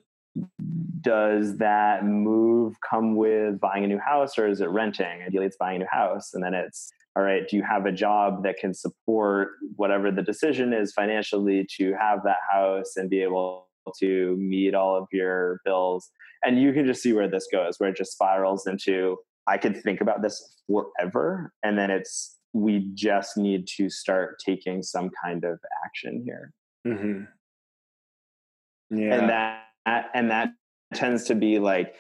Does that move come with buying a new house or is it renting? Ideally, it's buying a new house. And then it's, all right, do you have a job that can support whatever the decision is financially to have that house and be able to meet all of your bills. And you can just see where this goes, where it just spirals into I could think about this forever. And then it's we just need to start taking some kind of action here. Mm-hmm. Yeah. And that and that tends to be like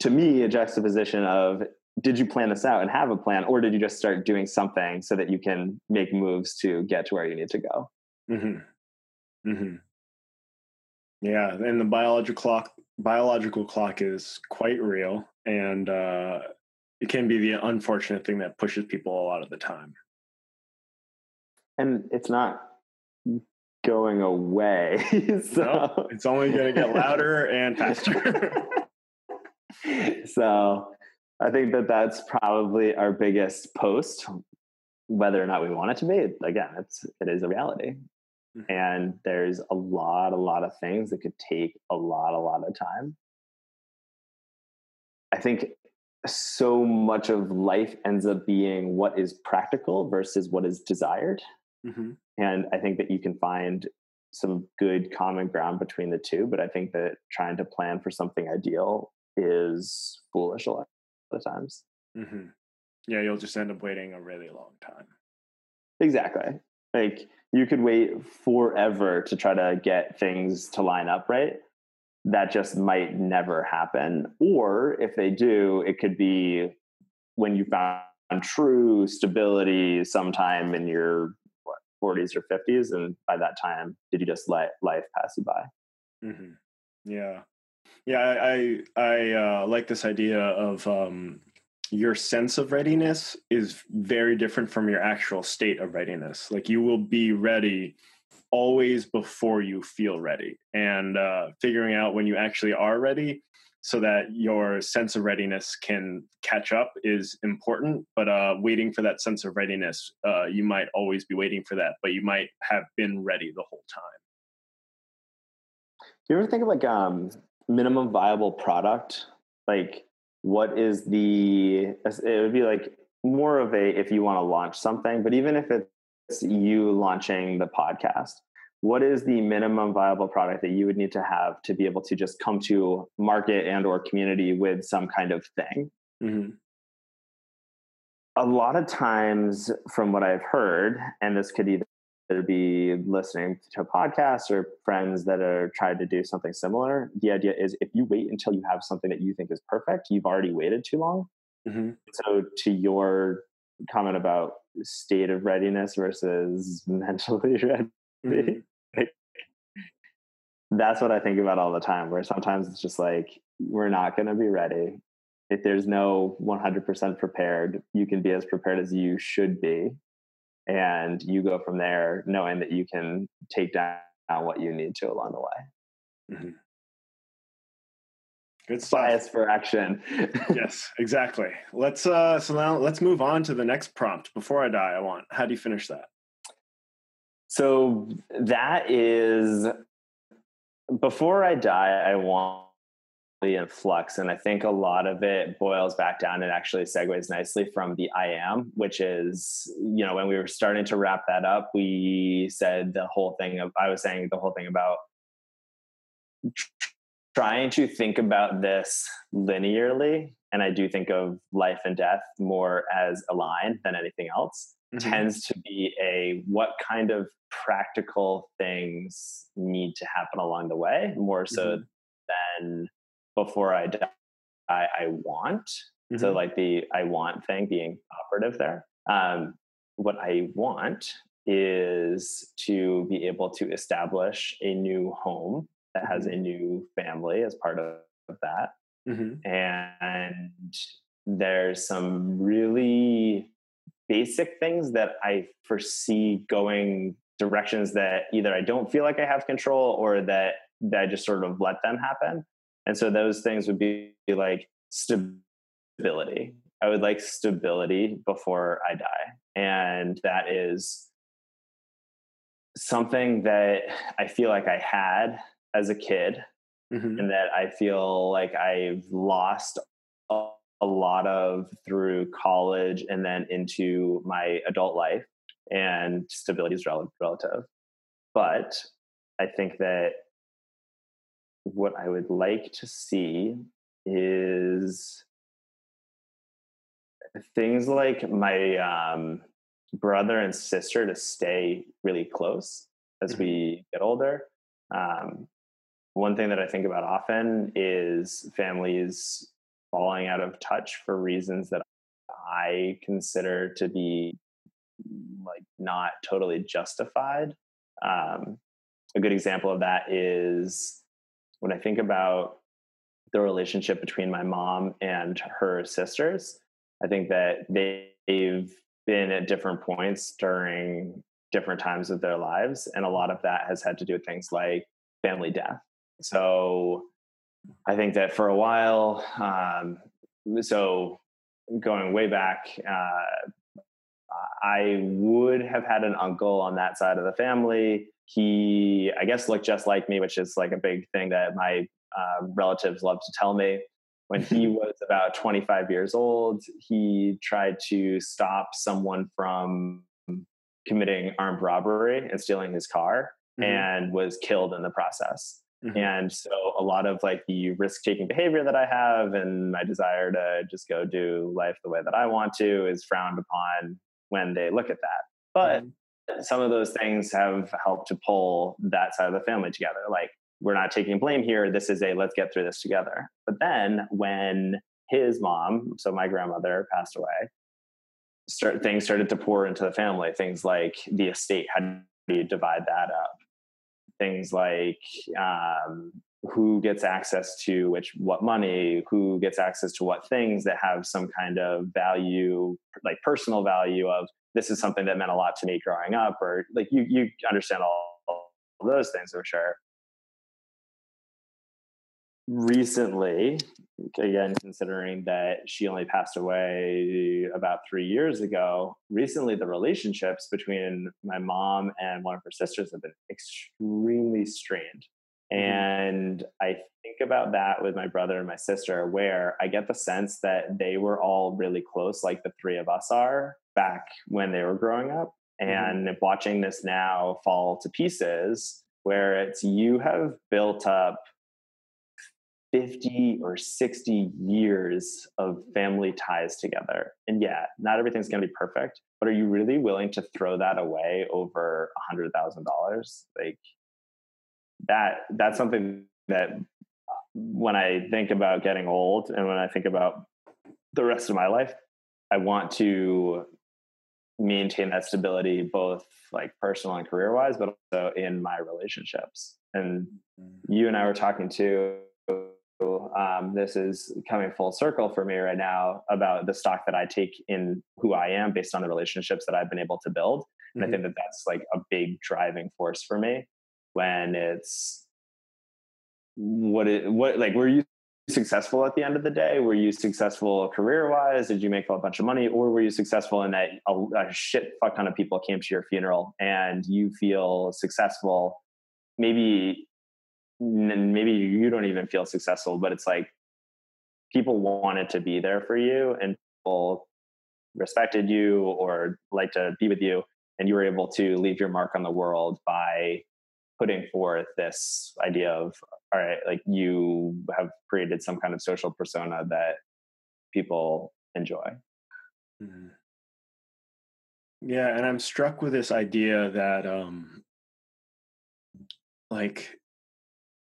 to me a juxtaposition of did you plan this out and have a plan or did you just start doing something so that you can make moves to get to where you need to go mm-hmm. Mm-hmm. Yeah, and the biological clock biological clock is quite real, and uh, it can be the unfortunate thing that pushes people a lot of the time. And it's not going away. so no, it's only going to get louder and faster. so I think that that's probably our biggest post, whether or not we want it to be. Again, it's it is a reality. Mm-hmm. And there's a lot, a lot of things that could take a lot, a lot of time. I think so much of life ends up being what is practical versus what is desired. Mm-hmm. And I think that you can find some good common ground between the two. But I think that trying to plan for something ideal is foolish a lot of times. Mm-hmm. Yeah, you'll just end up waiting a really long time. Exactly. Like you could wait forever to try to get things to line up right. That just might never happen. Or if they do, it could be when you found true stability sometime in your 40s or 50s. And by that time, did you just let life pass you by? Mm-hmm. Yeah. Yeah. I, I, uh, like this idea of um, your sense of readiness is very different from your actual state of readiness. Like you will be ready always before you feel ready, and uh, figuring out when you actually are ready so that your sense of readiness can catch up is important. But uh, waiting for that sense of readiness, uh, you might always be waiting for that, but you might have been ready the whole time. you ever think of like um minimum viable product? Like what is the it would be like more of a if you want to launch something, but even if it's you launching the podcast, what is the minimum viable product that you would need to have to be able to just come to market and or community with some kind of thing? Mm-hmm a lot of times from what I've heard, and this could either be listening to a podcast or friends that are trying to do something similar, the idea is if you wait until you have something that you think is perfect, you've already waited too long. Mm-hmm. So to your comment about state of readiness versus mentally ready, mm-hmm. That's what I think about all the time, where sometimes it's just like, we're not going to be ready if there's no 100% prepared, you can be as prepared as you should be. And you go from there knowing that you can take down what you need to along the way. Mm-hmm. Good stuff. Bias for action. yes, exactly. Let's uh so now let's move on to the next prompt. Before I die, I want. How do you finish that? So that is before I die, I want in flux. And I think a lot of it boils back down and actually segues nicely from the I am, which is, you know, when we were starting to wrap that up, we said the whole thing of, I was saying the whole thing about trying to think about this linearly. And I do think of life and death more as a line than anything else. Mm-hmm. Tends to be a what kind of practical things need to happen along the way more so mm-hmm. than before I die, I, I want. Mm-hmm. So like the I want thing being operative there. Um, what I want is to be able to establish a new home that has mm-hmm. a new family as part of, of that. Mm-hmm. And there's some really basic things that I foresee going directions that either I don't feel like I have control or that that I just sort of let them happen. And so those things would be like stability. I would like stability before I die. And that is something that I feel like I had as a kid mm-hmm. and that I feel like I've lost a, a lot of through college and then into my adult life. And stability is relative. But I think that what I would like to see is things like my um, brother and sister to stay really close as mm-hmm. we get older. Um, one thing that I think about often is families falling out of touch for reasons that I consider to be like not totally justified. Um, a good example of that is when I think about the relationship between my mom and her sisters, I think that they've been at different points during different times of their lives. And a lot of that has had to do with things like family death. So I think that for a while, um, so going way back, uh, I would have had an uncle on that side of the family. He i guess looked just like me which is like a big thing that my uh, relatives love to tell me. When he was about 25 years old he tried to stop someone from committing armed robbery and stealing his car mm-hmm. and was killed in the process mm-hmm. and so a lot of like the risk taking behavior that i have and my desire to just go do life the way that i want to is frowned upon when they look at that but mm-hmm some of those things have helped to pull that side of the family together. Like, we're not taking blame here. This is a let's get through this together. But then when his mom, so my grandmother, passed away, start, things started to pour into the family. Things like the estate, how do you divide that up? Things like um, who gets access to which what money who gets access to what things that have some kind of value like personal value of this is something that meant a lot to me growing up or like you you understand all, all those things for sure recently again considering that she only passed away about three years ago recently the relationships between my mom and one of her sisters have been extremely strained And I think about that with my brother and my sister, where I get the sense that they were all really close, like the three of us are back when they were growing up. And mm-hmm. watching this now fall to pieces, where it's you have built up 50 or 60 years of family ties together. And yeah, not everything's going to be perfect, but are you really willing to throw that away over a $100,000? Like that that's something that when I think about getting old and when I think about the rest of my life, I want to maintain that stability both like personal and career wise, but also in my relationships. And mm-hmm. you and I were talking to um, this is coming full circle for me right now about the stock that I take in who I am based on the relationships that I've been able to build. And mm-hmm. I think that that's like a big driving force for me when it's what it what like were you successful at the end of the day were you successful career wise did you make a bunch of money or were you successful in that a, a shit fuck ton of people came to your funeral and you feel successful maybe maybe you don't even feel successful but it's like people wanted to be there for you and people respected you or like to be with you and you were able to leave your mark on the world by putting forth this idea of all right like you have created some kind of social persona that people enjoy mm-hmm. yeah and i'm struck with this idea that um like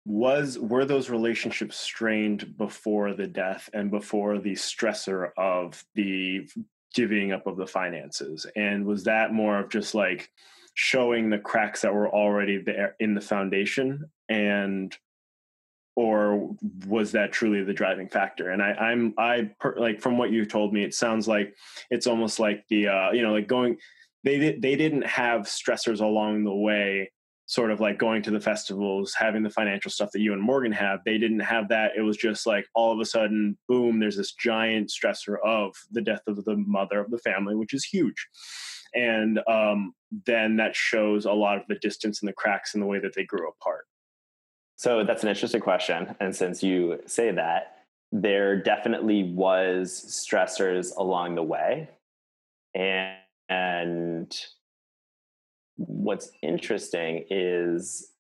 was were those relationships strained before the death and before the stressor of the giving up of the finances? And was that more of just like showing the cracks that were already there in the foundation? And or was that truly the driving factor? And i i'm i per, like from what you told me it sounds like it's almost like the uh you know like going they they didn't have stressors along the way sort of like going to the festivals having the financial stuff that you and morgan have they didn't have that. It was just like all of a sudden boom there's this giant stressor of the death of the mother of the family which is huge. And um, then that shows a lot of the distance and the cracks in the way that they grew apart. So that's an interesting question. And since you say that there definitely was stressors along the way. And, and what's interesting is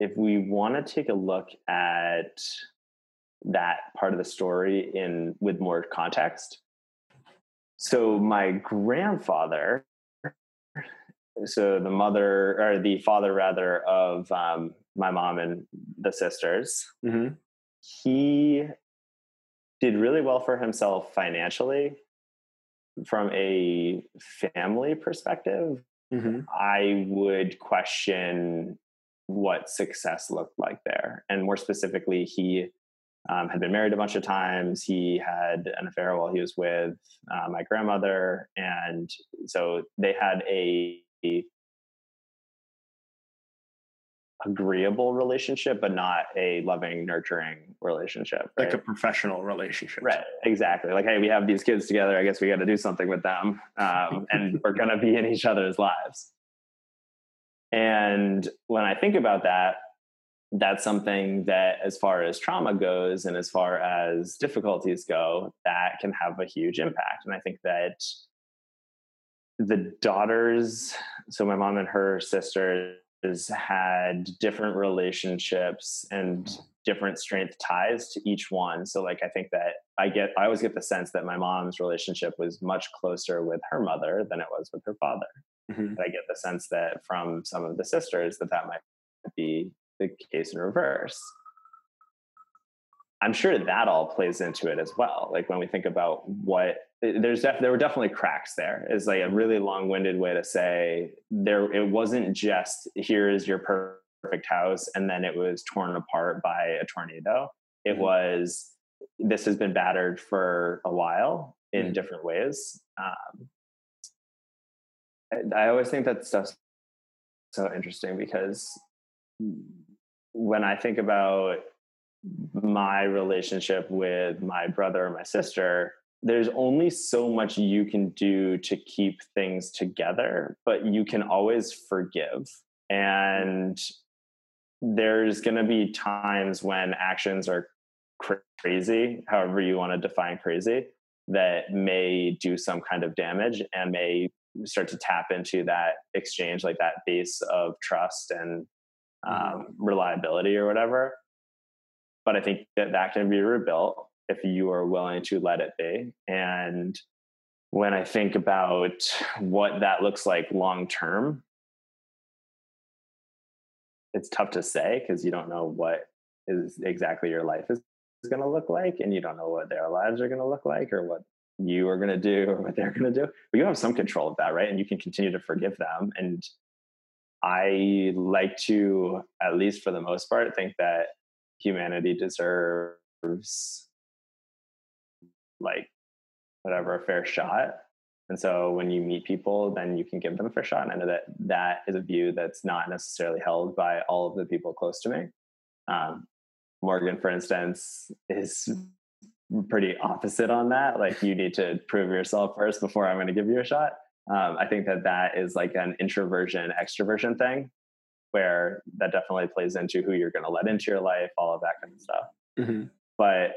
if we want to take a look at that part of the story in with more context so my grandfather, so the mother or the father rather of um, my mom and the sisters, mm-hmm. he did really well for himself financially. From a family perspective, mm-hmm. I would question what success looked like there. And more specifically, he um, had been married a bunch of times. He had an affair while he was with uh, my grandmother, and so they had a, a agreeable relationship, but not a loving, nurturing relationship. Right? Like a professional relationship. Right. Exactly. Like, hey, we have these kids together. I guess we got to do something with them, um, and we're going to be in each other's lives. And when I think about that, that's something that as far as trauma goes and as far as difficulties go that can have a huge impact and i think that the daughters so my mom and her sisters had different relationships and different strength ties to each one so like i think that i get i always get the sense that my mom's relationship was much closer with her mother than it was with her father mm-hmm. i get the sense that from some of the sisters that that might be the case in reverse. I'm sure that all plays into it as well. Like when we think about what there's def- there were definitely cracks there is like a really long-winded way to say there it wasn't just here is your perfect house and then it was torn apart by a tornado. It mm-hmm. was this has been battered for a while in mm-hmm. different ways. Um, I, I always think that stuff's so interesting because when I think about my relationship with my brother or my sister, there's only so much you can do to keep things together, but you can always forgive. And there's going to be times when actions are crazy, however you want to define crazy, that may do some kind of damage and may start to tap into that exchange, like that base of trust and mm-hmm. um, reliability or whatever. But I think that that can be rebuilt if you are willing to let it be. And when I think about what that looks like long term, it's tough to say because you don't know what is exactly your life is, is going to look like and you don't know what their lives are going to look like or what you are going to do or what they're going to do. But you have some control of that right? And you can continue to forgive them. And i like to at least for the most part think that humanity deserves like whatever a fair shot and so when you meet people, then you can give them a fair shot. And I know that that is a view that's not necessarily held by all of the people close to me. Um, Morgan, for instance, is pretty opposite on that. Like you need to prove yourself first before I'm going to give you a shot. Um, I think that that is like an introversion extroversion thing, where that definitely plays into who you're going to let into your life, all of that kind of stuff. Mm-hmm. But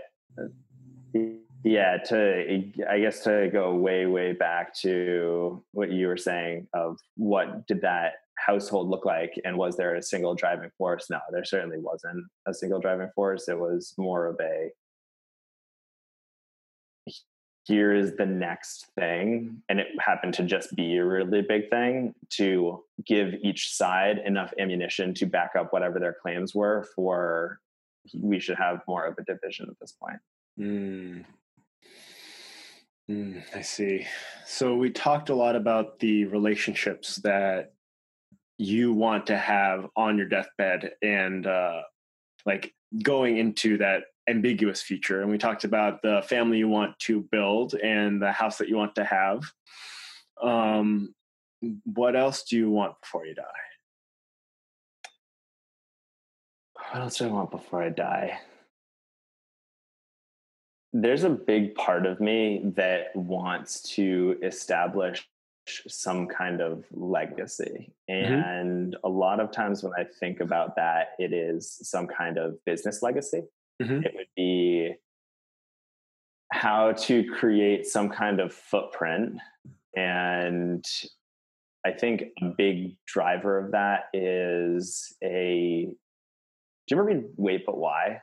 yeah to i guess to go way way back to what you were saying of what did that household look like and was there a single driving force no there certainly wasn't a single driving force it was more of a here is the next thing and it happened to just be a really big thing to give each side enough ammunition to back up whatever their claims were for we should have more of a division at this point mm. Mm, I see. So we talked a lot about the relationships that you want to have on your deathbed and uh, like going into that ambiguous future. And we talked about the family you want to build and the house that you want to have. Um, what else do you want before you die? What else do I want before I die? there's a big part of me that wants to establish some kind of legacy. Mm-hmm. And mm-hmm. a lot of times when I think about that, it is some kind of business legacy. Mm-hmm. It would be how to create some kind of footprint. And I think a big driver of that is a. Do you ever read Wait But Why?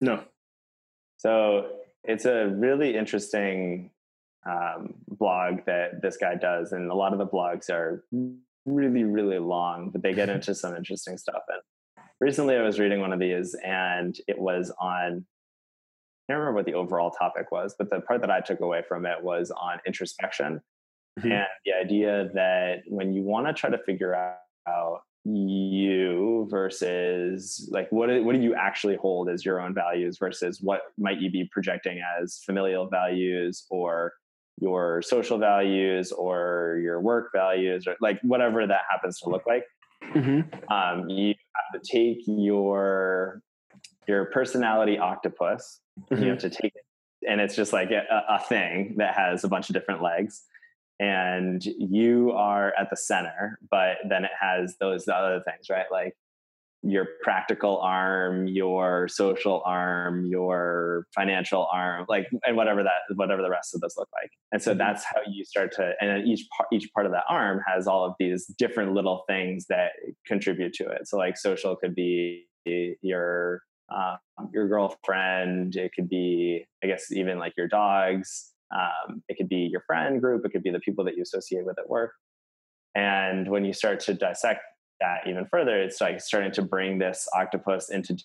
No. So it's a really interesting um, blog that this guy does, and a lot of the blogs are really, really long, but they get into some interesting stuff. And recently, I was reading one of these, and it was on. I can't remember what the overall topic was, but the part that I took away from it was on introspection mm-hmm. and the idea that when you want to try to figure out you versus like what what do you actually hold as your own values versus what might you be projecting as familial values or your social values or your work values or like whatever that happens to look like mm-hmm. um, you have to take your your personality octopus mm-hmm. you have to take it and it's just like a, a thing that has a bunch of different legs and you are at the center but then it has those other things right like your practical arm your social arm your financial arm like and whatever that whatever the rest of those look like and so mm-hmm. that's how you start to and each part each part of that arm has all of these different little things that contribute to it so like social could be your um, your girlfriend it could be i guess even like your dogs um, it could be your friend group, it could be the people that you associate with at work. And when you start to dissect that even further, it's like starting to bring this octopus into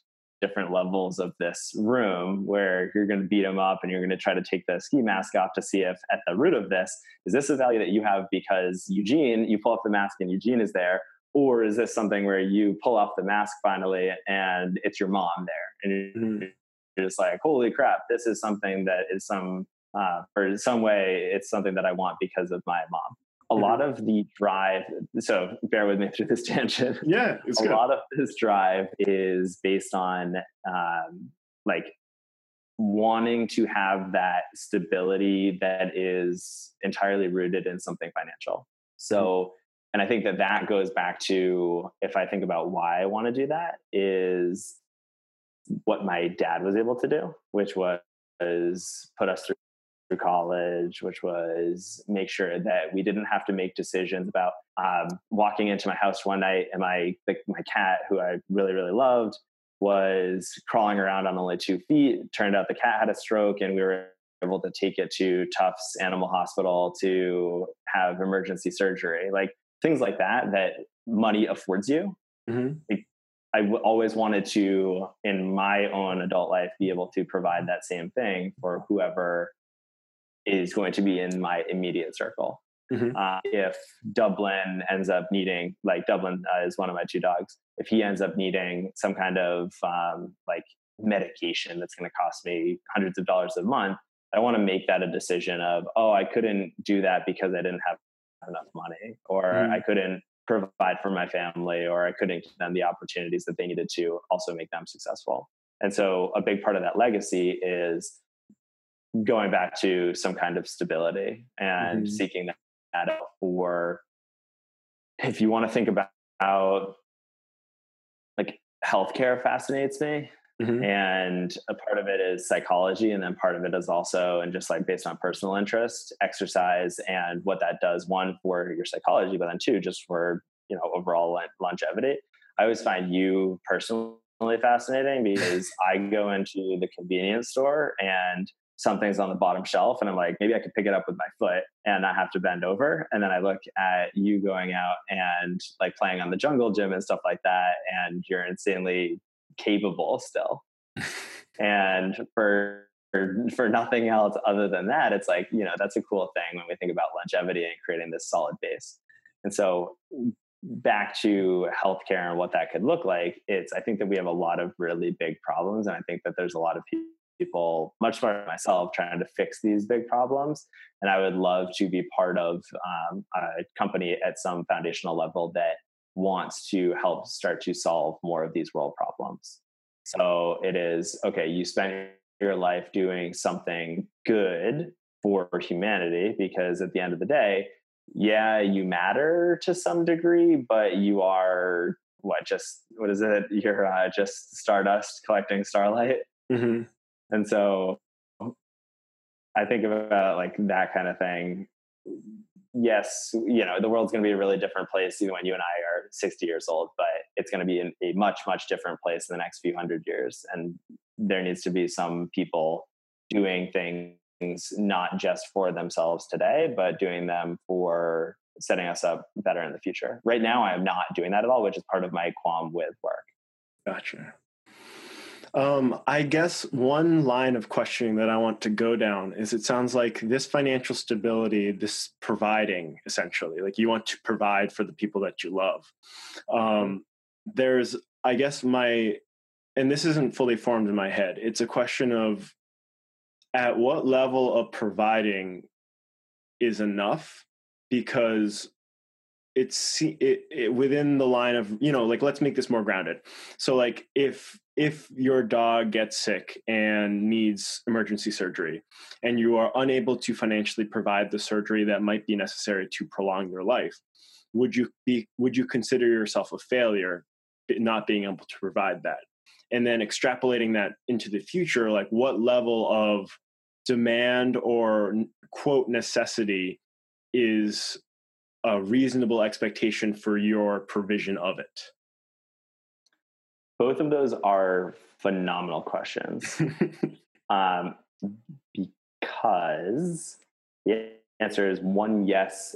different levels of this room where you're going to beat them up and you're going to try to take the ski mask off to see if at the root of this is this a value that you have because Eugene, you pull off the mask and Eugene is there, or is this something where you pull off the mask finally and it's your mom there and you're mm-hmm. just like, holy crap, this is something that is some uh, or in some way it's something that I want because of my mom. A mm-hmm. lot of the drive, so bear with me through this tangent. Yeah, a good. lot of this drive is based on um, like wanting to have that stability that is entirely rooted in something financial. So and I think that that goes back to if I think about why I want to do that is what my dad was able to do, which was put us through through college, which was make sure that we didn't have to make decisions about um, walking into my house one night and my like my cat, who I really really loved, was crawling around on only two feet. Turned out the cat had a stroke, and we were able to take it to Tufts Animal Hospital to have emergency surgery, like things like that that money affords you. Mm-hmm. Like, I w- always wanted to, in my own adult life, be able to provide that same thing for whoever is going to be in my immediate circle. Mm-hmm. Uh, if Dublin ends up needing, like Dublin uh, is one of my two dogs, if he ends up needing some kind of um, like medication that's going to cost me hundreds of dollars a month, I want to make that a decision of, oh, I couldn't do that because I didn't have enough money, or mm-hmm. I couldn't provide for my family, or I couldn't give them the opportunities that they needed to also make them successful. And so a big part of that legacy is going back to some kind of stability and mm-hmm. seeking that out for if you want to think about how like healthcare fascinates me mm-hmm. and a part of it is psychology and then part of it is also and just like based on personal interest exercise and what that does one for your psychology but then two just for you know overall longevity i always find you personally fascinating because i go into the convenience store and something's on the bottom shelf and I'm like, maybe I could pick it up with my foot and not have to bend over. And then I look at you going out and like playing on the jungle gym and stuff like that. And you're insanely capable still. and for, for nothing else other than that, it's like, you know, that's a cool thing when we think about longevity and creating this solid base. And so back to healthcare and what that could look like, it's I think that we have a lot of really big problems. And I think that there's a lot of people people much more myself trying to fix these big problems. And i would love to be part of um, a company at some foundational level that wants to help start to solve more of these world problems. So it is okay you spent your life doing something good for humanity because at the end of the day yeah you matter to some degree but you are what just what is it? You're uh, just stardust collecting starlight? Mm-hmm. And so I think about like that kind of thing. Yes, you know, the world's going to be a really different place even when you and I are 60 years old, but it's going to be a much, much different place in the next few hundred years. And there needs to be some people doing things not just for themselves today, but doing them for setting us up better in the future. Right now, I am not doing that at all, which is part of my qualm with work. Gotcha. Um, I guess one line of questioning that I want to go down is it sounds like this financial stability, this providing essentially, like you want to provide for the people that you love. Um, there's, I guess, my, and this isn't fully formed in my head, it's a question of at what level of providing is enough? Because it's it, it, within the line of you know like let's make this more grounded. So like if if your dog gets sick and needs emergency surgery and you are unable to financially provide the surgery that might be necessary to prolong your life would you be would you consider yourself a failure not being able to provide that and then extrapolating that into the future like what level of demand or quote necessity is a reasonable expectation for your provision of it? Both of those are phenomenal questions. um, because the answer is one yes,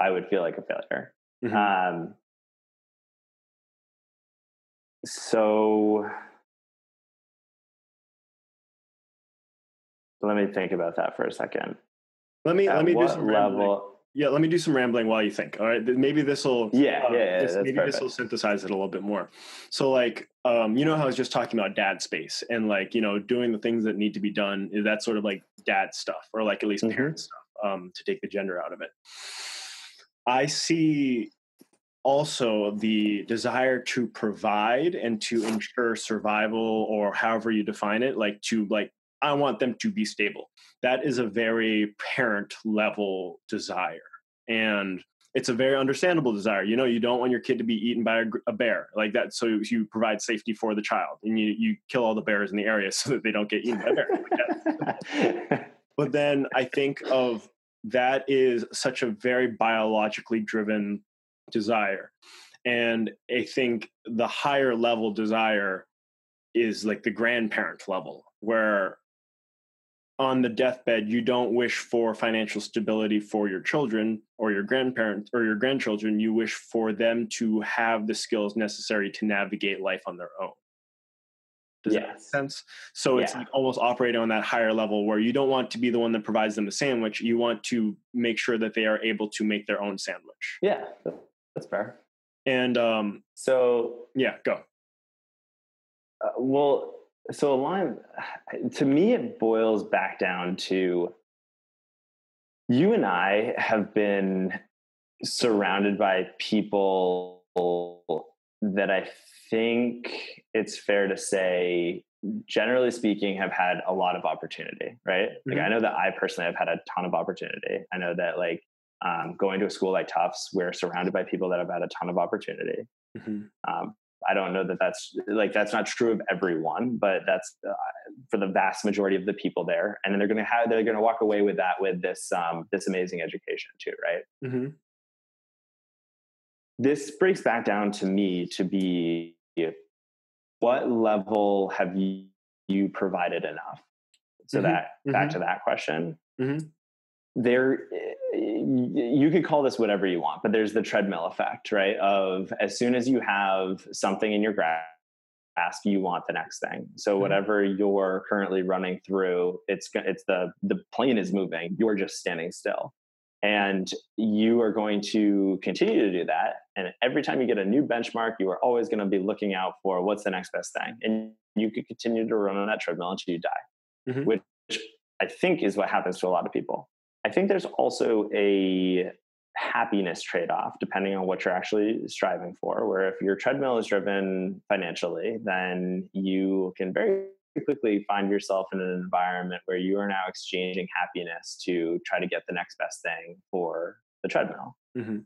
I would feel like a failure. Mm-hmm. Um, so let me think about that for a second. Let me At let me do some level. Yeah, let me do some rambling while you think. All right, maybe this will. Yeah, uh, yeah, this, maybe this will synthesize it a little bit more. So, like, um, you know how I was just talking about dad space and like, you know, doing the things that need to be done. Is that sort of like dad stuff, or like at least mm-hmm. parent stuff, um, to take the gender out of it. I see also the desire to provide and to ensure survival, or however you define it, like to like I want them to be stable. That is a very parent level desire. And it's a very understandable desire. You know, you don't want your kid to be eaten by a, a, bear like that. So you provide safety for the child and you, you kill all the bears in the area so that they don't get eaten by bears. but then I think of that is such a very biologically driven desire. And I think the higher level desire is like the grandparent level, where on the deathbed you don't wish for financial stability for your children or your grandparents or your grandchildren. You wish for them to have the skills necessary to navigate life on their own. Does yes. that make sense? So yeah. it's like almost operating on that higher level where you don't want to be the one that provides them the sandwich. You want to make sure that they are able to make their own sandwich. Yeah that's fair. And um so yeah go. Uh, well so a line to me it boils back down to you and i have been surrounded by people that i think it's fair to say generally speaking have had a lot of opportunity right mm-hmm. like i know that i personally have had a ton of opportunity i know that like um, going to a school like tufts we're surrounded by people that have had a ton of opportunity mm-hmm. um, I don't know that that's like that's not true of everyone, but that's uh, for the vast majority of the people there. And then they're going to have they're going to walk away with that with this um, this amazing education too, right? Mm-hmm. This breaks back down to me to be what level have you, you provided enough? So mm-hmm. that back mm-hmm. to that question. Mm-hmm. There you could call this whatever you want, but there's the treadmill effect, right? Of as soon as you have something in your grasp, you want the next thing. So mm-hmm. whatever you're currently running through, it's it's the the plane is moving. You're just standing still, and you are going to continue to do that. And every time you get a new benchmark, you are always going to be looking out for what's the next best thing, and you could continue to run on that treadmill until you die, mm-hmm. which I think is what happens to a lot of people. I think there's also a happiness trade off depending on what you're actually striving for. Where if your treadmill is driven financially, then you can very quickly find yourself in an environment where you are now exchanging happiness to try to get the next best thing for the treadmill. Mm-hmm.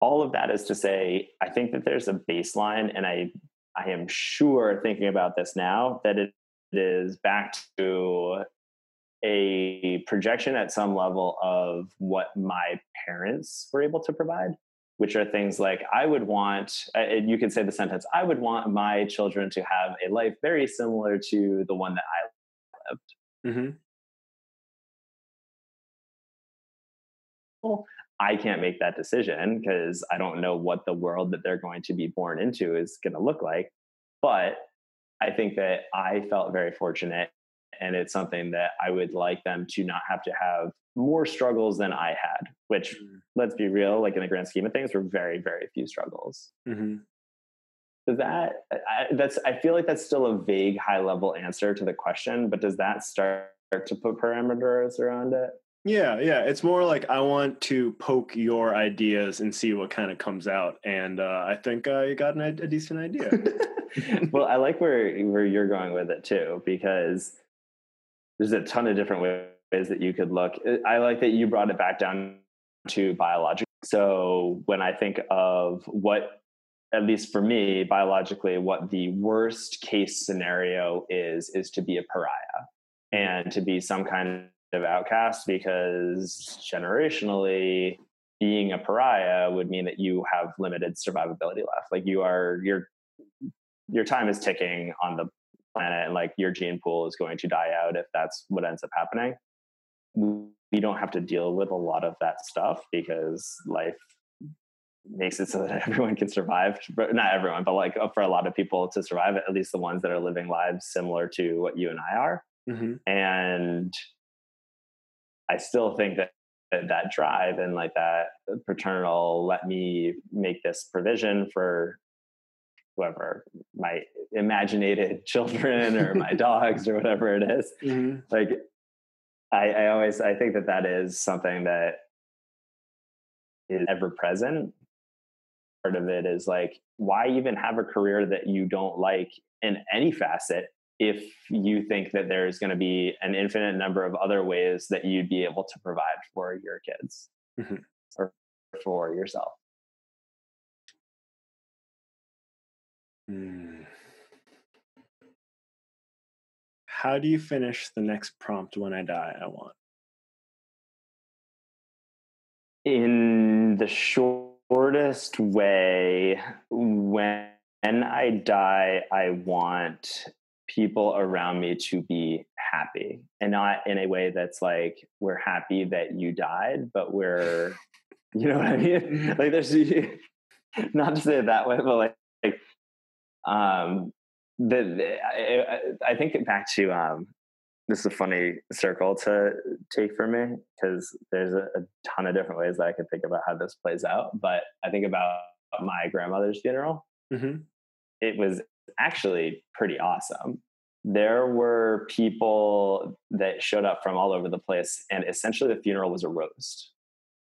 All of that is to say, I think that there's a baseline, and I I am sure thinking about this now that it is back to a projection at some level of what my parents were able to provide which are things like i would want you could say the sentence i would want my children to have a life very similar to the one that i lived mm-hmm. well, i can't make that decision because i don't know what the world that they're going to be born into is going to look like but i think that i felt very fortunate and it's something that I would like them to not have to have more struggles than I had. Which, mm-hmm. let's be real, like in the grand scheme of things, were very, very few struggles. Mm-hmm. Does that I, that's I feel like that's still a vague, high level answer to the question, but does that start to put parameters around it? Yeah, yeah. It's more like I want to poke your ideas and see what kind of comes out, and uh, I think uh, you got an, a decent idea. well, I like where where you're going with it too, because there's a ton of different ways that you could look. I like that you brought it back down to biological. So when I think of what, at least for me, biologically, what the worst case scenario is, is to be a pariah and to be some kind of outcast because generationally being a pariah would mean that you have limited survivability left like you are your your time is ticking on the planet and like your gene pool is going to die out if that's what ends up happening we don't have to deal with a lot of that stuff because life makes it so that everyone can survive but not everyone but like for a lot of people to survive at least the ones that are living lives similar to what you and i are mm-hmm. and i still think that that drive and like that paternal let me make this provision for whoever my imaginated children or my dogs or whatever it is. Mm-hmm. like I, I always i think that that is something that is ever present part of it is like why even have a career that you don't like in any facet if you think that there's going to be an infinite number of other ways that you'd be able to provide for your kids mm-hmm. or for yourself. Hmm. How do you finish the next prompt when I die? I want. In the shortest way, when I die, I want people around me to be happy and not in a way that's like we're happy that you died but we're you know what i mean like there's not to say it that way but like, like um the, the I, I, think back to um this is a funny circle to take for me because there's a, a, ton of different ways that i could think about how this plays out but i think about my grandmother's funeral mm-hmm. it was actually pretty awesome. There were people that showed up from all over the place, and essentially the funeral was a roast.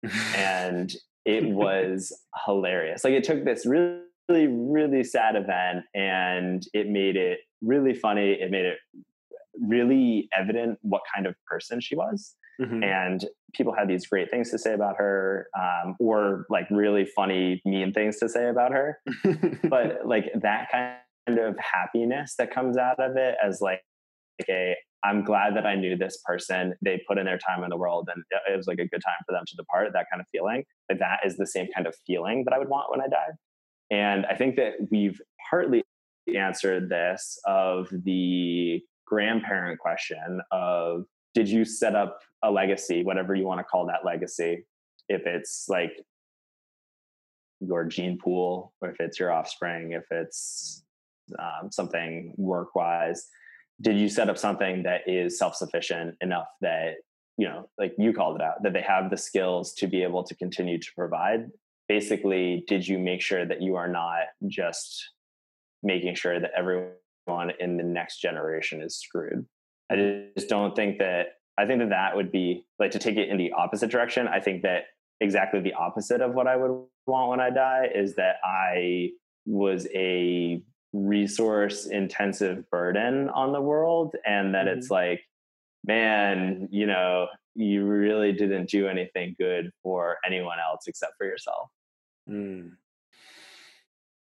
and it was hilarious. Like it took this really, really really sad event and it made it really funny. It made it really evident what kind of person she was. Mm-hmm. And people had these great things to say about her, um, or like really funny, mean things to say about her. but like that kind of happiness that comes out of it as like, a I'm glad that I knew this person. They put in their time in the world and it was like a good time for them to depart, that kind of feeling. But that is the same kind of feeling that I would want when I die. And I think that we've partly answered this of the grandparent question of did you set up a legacy, whatever you want to call that legacy? If it's like your gene pool, or if it's your offspring, if it's um, something work wise did you set up something that is self-sufficient enough that you know like you called it out that they have the skills to be able to continue to provide basically did you make sure that you are not just making sure that everyone in the next generation is screwed i just don't think that i think that that would be like to take it in the opposite direction i think that exactly the opposite of what i would want when i die is that i was a resource intensive burden on the world and that mm-hmm. it's like man you know you really didn't do anything good for anyone else except for yourself mm.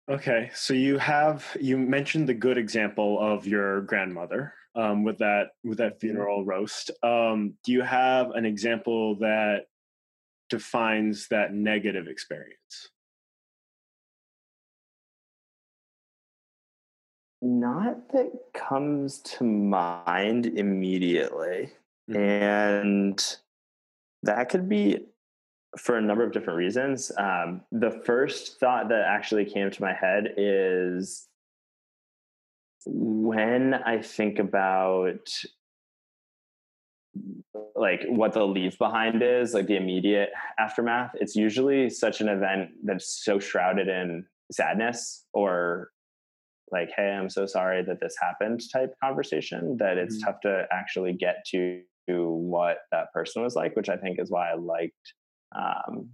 okay so you have you mentioned the good example of your grandmother um, with that with that mm-hmm. funeral roast um, do you have an example that defines that negative experience Not that comes to mind immediately. Mm-hmm. And that could be for a number of different reasons. Um, the first thought that actually came to my head is when I think about like what the leave behind is, like the immediate aftermath, it's usually such an event that's so shrouded in sadness or like hey i'm so sorry that this happened type conversation that it's mm-hmm. tough to actually get to what that person was like which i think is why i liked um,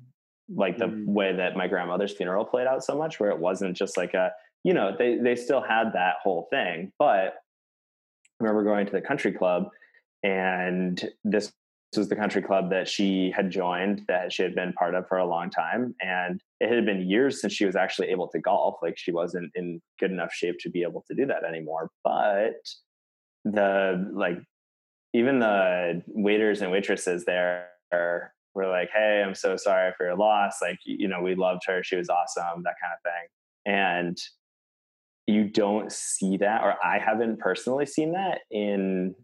like the mm-hmm. way that my grandmother's funeral played out so much where it wasn't just like a you know they they still had that whole thing but I remember going to the country club and this this was the country club that she had joined that she had been part of for a long time. And it had been years since she was actually able to golf. Like she wasn't in good enough shape to be able to do that anymore. But the like even the waiters and waitresses there were like hey i'm so sorry for your loss. Like you know we loved her. She was awesome that kind of thing. And you don't see that or i haven't personally seen that in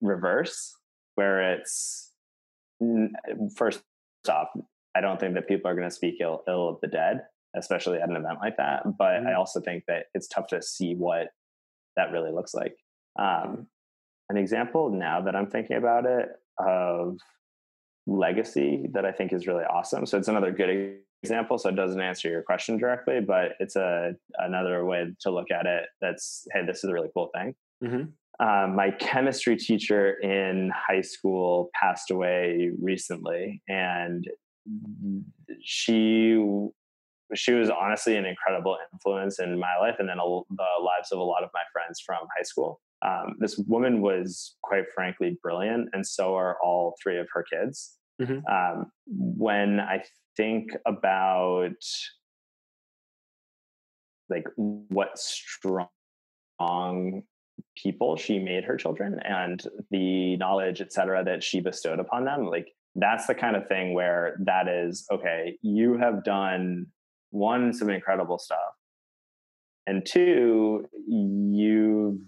reverse where it's first off, I don't think that people are going to speak Ill, Ill, of the dead, especially at an event like that. But mm-hmm. I also think that it's tough to see what that really looks like. Um, an example now that I'm thinking about it of legacy that I think is really awesome. So it's another good example. So it doesn't answer your question directly, but it's a another way to look at it. That's hey, this is a really cool thing. Mm-hmm. Um, my chemistry teacher in high school passed away recently, and she she was honestly an incredible influence in my life and then a, the lives of a lot of my friends from high school. Um, this woman was quite frankly brilliant, and so are all three of her kids. Mm-hmm. Um, when I think about like what strong people she made her children and the knowledge, et cetera, that she bestowed upon them, like that's the kind of thing where that is okay, you have done one, some incredible stuff. And two, you've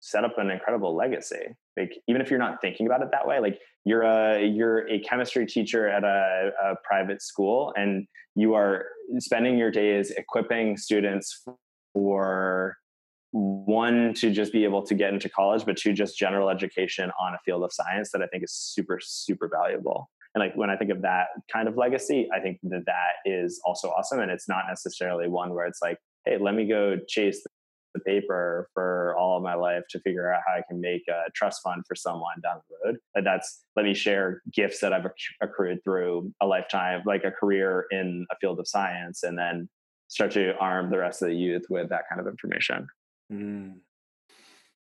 set up an incredible legacy. Like even if you're not thinking about it that way, like you're a you're a chemistry teacher at a, a private school and you are spending your days equipping students for one to just be able to get into college but two just general education on a field of science that i think is super super valuable. And like when i think of that kind of legacy i think that that is also awesome and it's not necessarily one where it's like hey let me go chase the paper for all of my life to figure out how i can make a trust fund for someone down the road. But that's let me share gifts that i've accrued through a lifetime like a career in a field of science and then start to arm the rest of the youth with that kind of information Mm.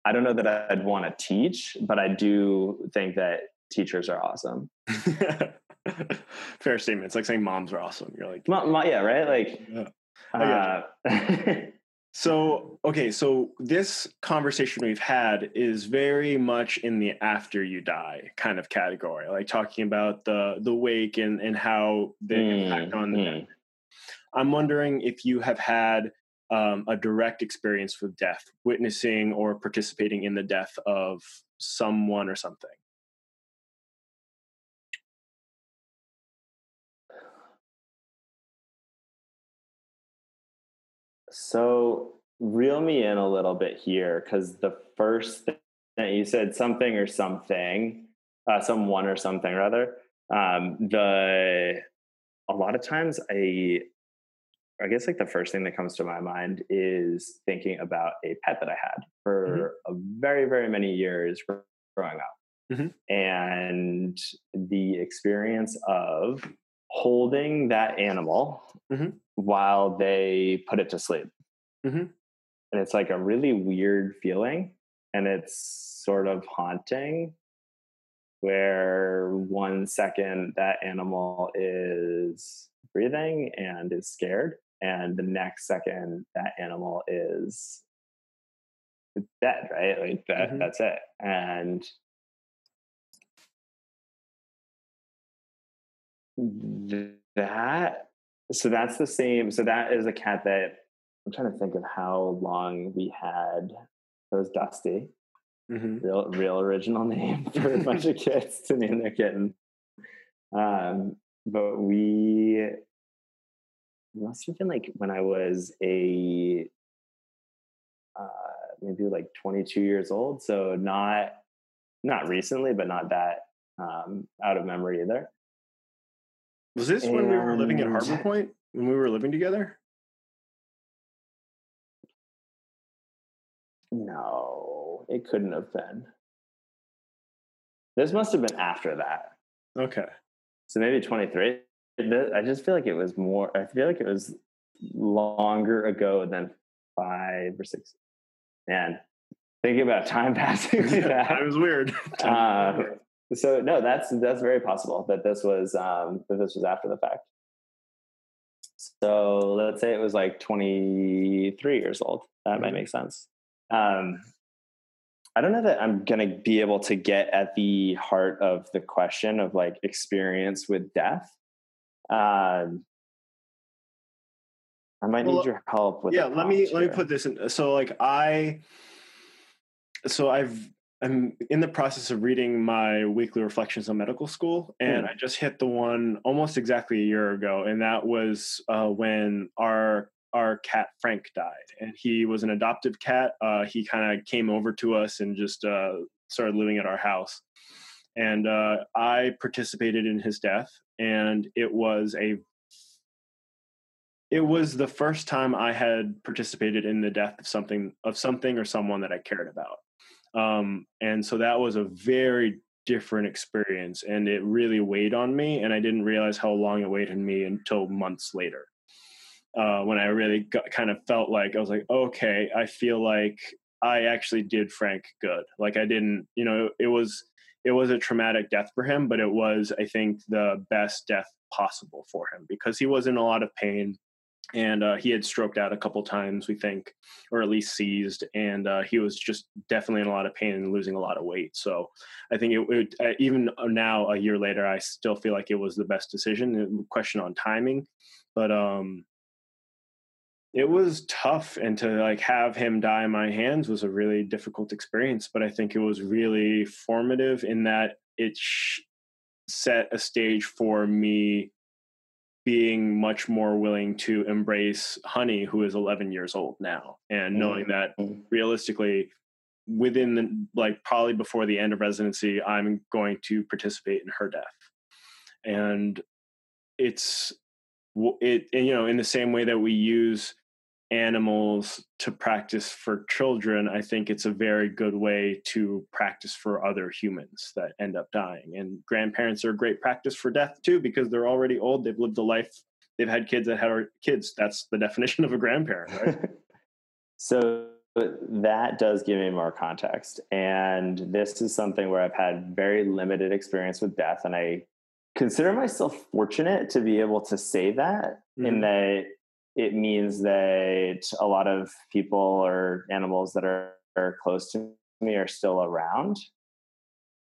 I don't know that I'd want to teach, but I do think that teachers are awesome. Fair statement. It's like saying moms are awesome. You're like, yeah, right? Like, yeah. Uh, so, okay, so this conversation we've had is very much in the after you die kind of category, like talking about the the wake and and how they mm, impact on the mm. I'm wondering if you have had um, a direct experience with death, witnessing or participating in the death of someone or something? So, reel me in a little bit here because the first thing that you said something or something, uh, someone or something rather. Um, the a lot of times I I guess like the first thing that comes to my mind is thinking about a pet that I had mm-hmm. for mm-hmm. a very, very many years growing up. Mm-hmm. And the experience of holding that animal mm-hmm. while they put it to sleep. Mm-hmm. And it's like a really weird feeling. And it's sort of haunting where one second that animal is breathing and is scared and the next second that animal is dead right like that mm-hmm. that's it and that so that's the same so that is a cat that i'm trying to think of how long we had it was dusty mm-hmm. real real original name for a bunch of kids to name their kitten um but we must have been like when I was a uh, maybe like 22 years old. So not not recently, but not that um, out of memory either. Was this and, when we were living at Harbor Point? When we were living together? No, it couldn't have been. This must have been after that. Okay. So maybe 23. I just feel like it was more. I feel like it was longer ago than five or six. Man, thinking about time passing. Like that was weird. uh, so no, that's that's very possible that this was um, that this was after the fact. So let's say it was like 23 years old. That mm-hmm. might make sense. Um, I don't know that I'm going to be able to get at the heart of the question of like experience with death. Um, I might well, need your help with. Yeah, let me here. let me put this in. So, like, I, so I've I'm in the process of reading my weekly reflections on medical school, and mm. I just hit the one almost exactly a year ago, and that was uh, when our our cat Frank died, and he was an adoptive cat. Uh, he kind of came over to us and just uh, started living at our house, and uh, I participated in his death and it was a it was the first time I had participated in the death of something of something or someone that I cared about. Um, and so that was a very different experience and it really weighed on me and I didn't realize how long it weighed on me until months later. Uh, when I really got, kind of felt like I was like, okay, I feel like I actually did Frank good. Like I didn't, you know, it was it was a traumatic death for him, but it was, I think, the best death possible for him because he was in a lot of pain and uh, he had stroked out a couple times, we think, or at least seized, and uh, he was just definitely in a lot of pain and losing a lot of weight. So I think it, it uh, even now, a year later, I still feel like it was the best decision. Question on timing, but um, it was tough, and to like have him die in my hands was a really difficult experience. But I think it was really formative in that it sh- set a stage for me being much more willing to embrace Honey, who is 11 years old now, and mm-hmm. knowing that realistically, within the, like probably before the end of residency, I'm going to participate in her death, and it's it you know in the same way that we use animals to practice for children, I think it's a very good way to practice for other humans that end up dying. And grandparents are a great practice for death too, because they're already old. They've lived a life. They've had kids that had kids. That's the definition of a grandparent, right? so that does give me more context. And this is something where I've had very limited experience with death. And I consider myself fortunate to be able to say that mm-hmm. in that it means that a lot of people or animals that are, are close to me are still around.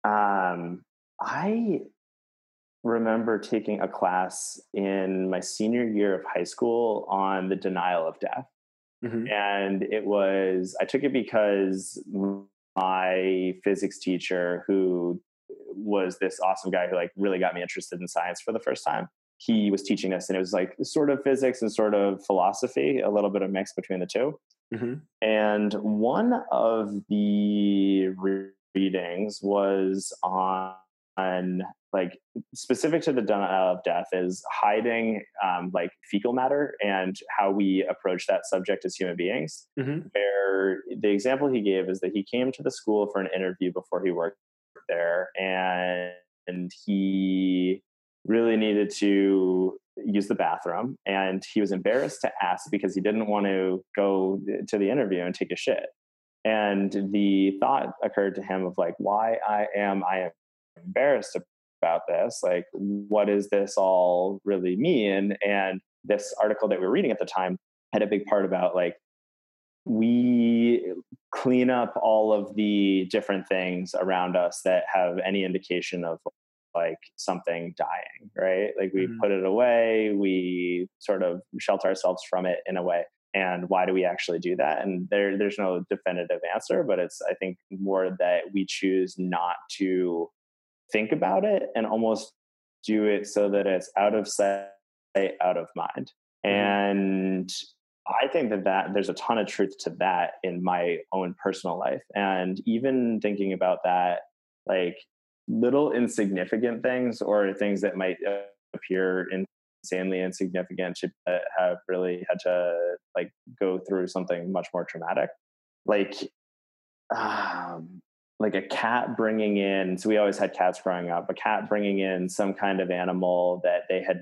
Um, I remember taking a class in my senior year of high school on the denial of death. Mm-hmm. And it was, I took it because my physics teacher, who was this awesome guy who like really got me interested in science for the first time, he was teaching us and it was like sort of physics and sort of philosophy a little bit of mix between the 2 mm-hmm. and one of the readings was on, on like specific to the denial of death is hiding um, like fecal matter and how we approach that subject as human beings mm-hmm. where the example he gave is that he came to the school for an interview before he worked there and and he really needed to use the bathroom and he was embarrassed to ask because he didn't want to go to the interview and take a shit. And the thought occurred to him of like why i am i am embarrassed about this? Like what does this all really mean? And this article that we were reading at the time had a big part about like we clean up all of the different things around us that have any indication of like something dying, right? Like we mm-hmm. put it away, we sort of shelter ourselves from it in a way. And why do we actually do that? And there, there's no definitive answer, but it's I think more that we choose not to think about it and almost do it so that it's out of sight, out of mind. Mm-hmm. And I think that that there's a ton of truth to that in my own personal life. And even thinking about that, like little insignificant things or things that might appear insanely insignificant should uh, have really had to like go through something much more traumatic like um like a cat bringing in so we always had cats growing up a cat bringing in some kind of animal that they had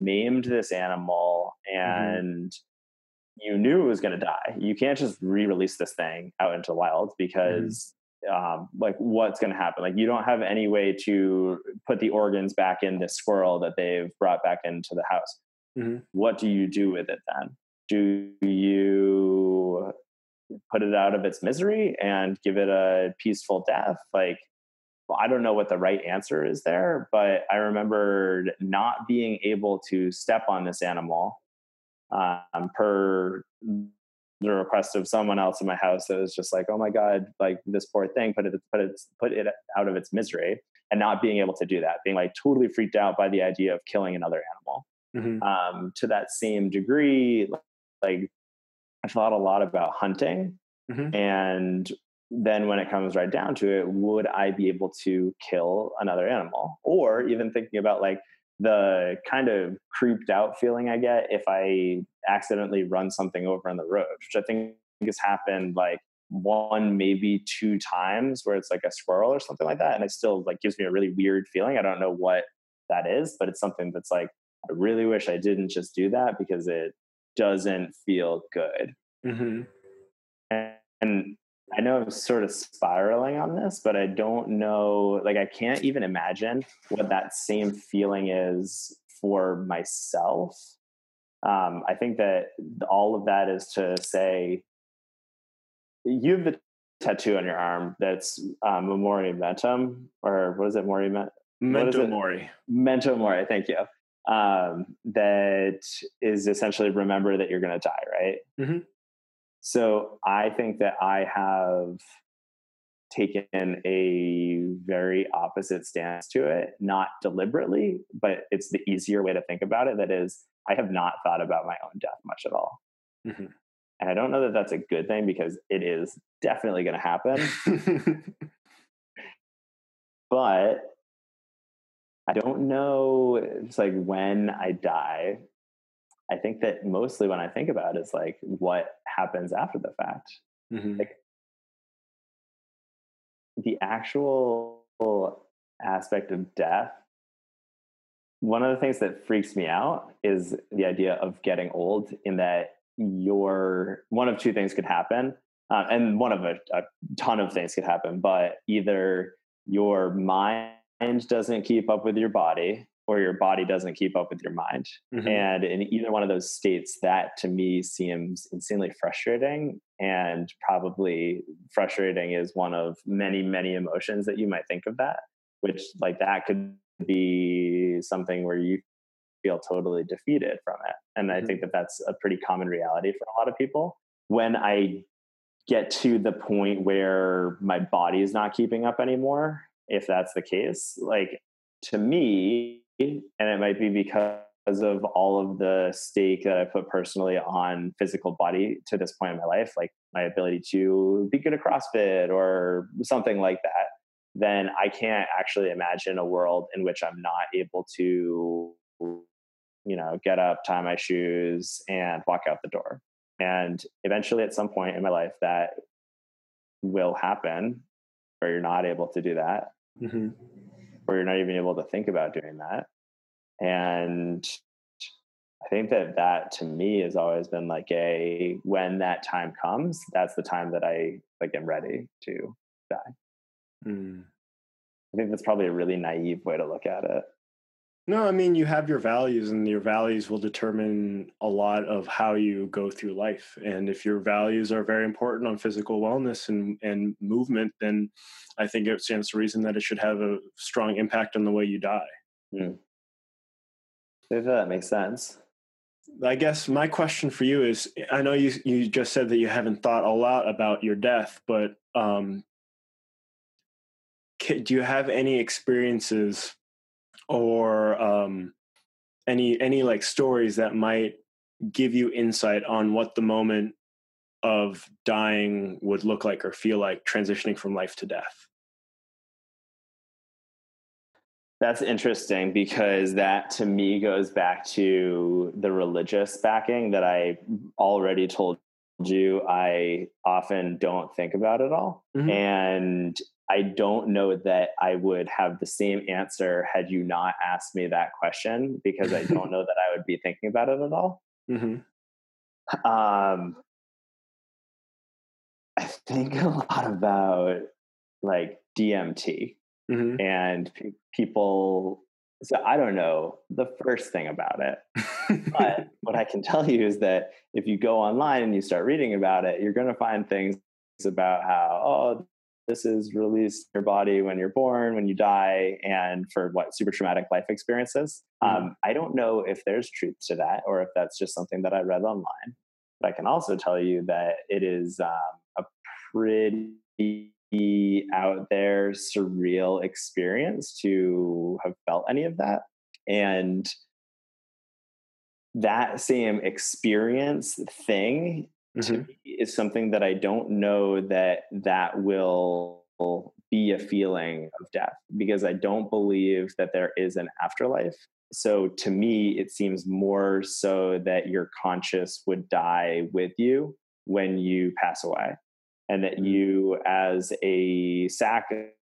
named this animal mm-hmm. and mm-hmm. you knew it was going to die you can't just re-release this thing out into the wild mm-hmm. because um, like what's going to happen. Like you don't have any way to put the organs back in this squirrel that they've brought back into the house. Mm-hmm. What do you do with it then? Do you put it out of its misery and give it a peaceful death? Like, well, I don't know what the right answer is there, but I remember not being able to step on this animal um, per the request of someone else in my house that was just like, oh my God, like this poor thing, put it, put it, put it out of its misery and not being able to do that, being like totally freaked out by the idea of killing another animal. Mm-hmm. Um, to that same degree, like I thought a lot about hunting. Mm-hmm. And then when it comes right down to it, would I be able to kill another animal? Or even thinking about like, the kind of creeped out feeling I get if I accidentally run something over on the road, which I think has happened like one, maybe two times where it's like a squirrel or something like that. And it still like gives me a really weird feeling. I don't know what that is, but it's something that's like, I really wish I didn't just do that because it doesn't feel good. Mm-hmm. And, and I know I'm sort of spiraling on this, but I don't know. Like, I can't even imagine what that same feeling is for myself. Um, I think that all of that is to say, you have the tattoo on your arm that's um, Memori Mentum, or what is it, Mori? Memento Mori. Memento Mori. Thank you. Um, that is essentially remember that you're going to die, right? Mm-hmm. So I think that I have taken a very opposite stance to it, not deliberately, but it's the easier way to think about it. That is, I have not thought about my own death much at all. Mm-hmm. And I don't know that that's a good thing because it is definitely going to happen. but I don't know, it's like when I die, I think that mostly when I think about it is like what happens after the fact. Mm-hmm. Like the actual aspect of death. One of the things that freaks me out is the idea of getting old, in that your one of two things could happen, uh, and one of a, a ton of things could happen. But either your mind doesn't keep up with your body, or your body doesn't keep up with your mind. Mm-hmm. And in either one of those states, that to me seems insanely frustrating. And probably frustrating is one of many, many emotions that you might think of that, which, like, that could be something where you feel totally defeated from it. And Mm-hmm. I think that that's a pretty common reality for a lot of people. When I get to the point where my body is not keeping up anymore, if that's the case, like to me, and it might be because of all of the stake that I put personally on physical body to this point in my life, like my ability to be good at CrossFit or something like that, then I can't actually imagine a world in which I'm not able to, you know, get up, tie my shoes, and walk out the door. And eventually, at some point in my life, that will happen, where you're not able to do that, Mm-hmm. Or you're not even able to think about doing that. And I think that that to me has always been like a when that time comes, that's the time that I like am ready to die. Mm. I think that's probably a really naive way to look at it. No, I mean you have your values, and your values will determine a lot of how you go through life. And if your values are very important on physical wellness and and movement, then I think it stands to reason that it should have a strong impact on the way you die. I think that makes sense. I guess my question for you is: I know you you just said that you haven't thought a lot about your death, but um, do you have any experiences or um, any any like stories that might give you insight on what the moment of dying would look like or feel like transitioning from life to death? That's interesting because that to me goes back to the religious backing that I already told you I often don't think about at all. Mhm. And I don't know that I would have the same answer had you not asked me that question because I don't know that I would be thinking about it at all. Mm-hmm. Um, I think a lot about like DMT Mm-hmm. and pe- people. So I don't know the first thing about it, but what I can tell you is that if you go online and you start reading about it, you're going to find things about how oh this is released in your body when you're born, when you die, and for what super traumatic life experiences. Mhm. Um, I don't know if there's truth to that or if that's just something that I read online. But I can also tell you that it is um, a pretty out there surreal experience to have felt any of that. And that same experience thing to Mhm. me is something that I don't know that that will be a feeling of death because I don't believe that there is an afterlife. So to me, it seems more so that your conscious would die with you when you pass away, and that you, as a sack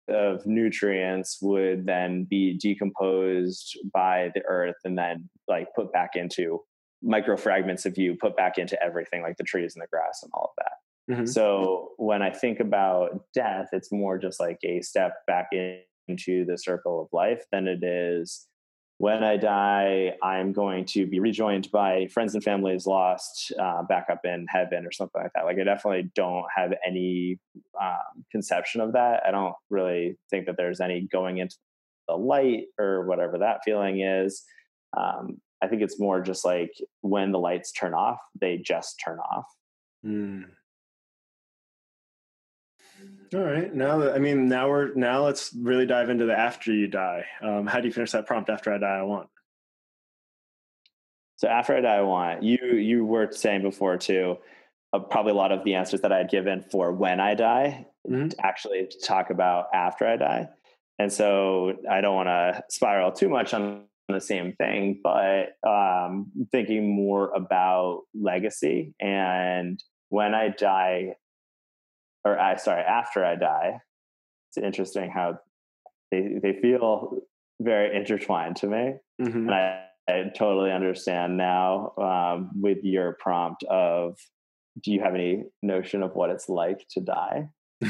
of nutrients, would then be decomposed by the earth and then like put back into micro fragments of you put back into everything like the trees and the grass and all of that Mm-hmm. So when I think about death, it's more just like a step back in, into the circle of life than it is when I die, I'm going to be rejoined by friends and families lost uh, back up in heaven or something like that. Like, I definitely don't have any um, conception of that. I don't really think that there's any going into the light or whatever that feeling is. Um, I think it's more just like when the lights turn off, they just turn off. Mm. All right. Now that I mean, now we're now let's really dive into the after you die. Um, how do you finish that prompt? After I die, I want. So after I die, I want you. You were saying before too. Uh, probably a lot of the answers that I had given for when I die, mm-hmm. actually talk about after I die. And so I don't want to spiral too much on the same thing, but um, thinking more about legacy and when I die, or I sorry, after I die, it's interesting how they they feel very intertwined to me, mm-hmm. and I, I, totally understand now um, with your prompt of, do you have any notion of what it's like to die?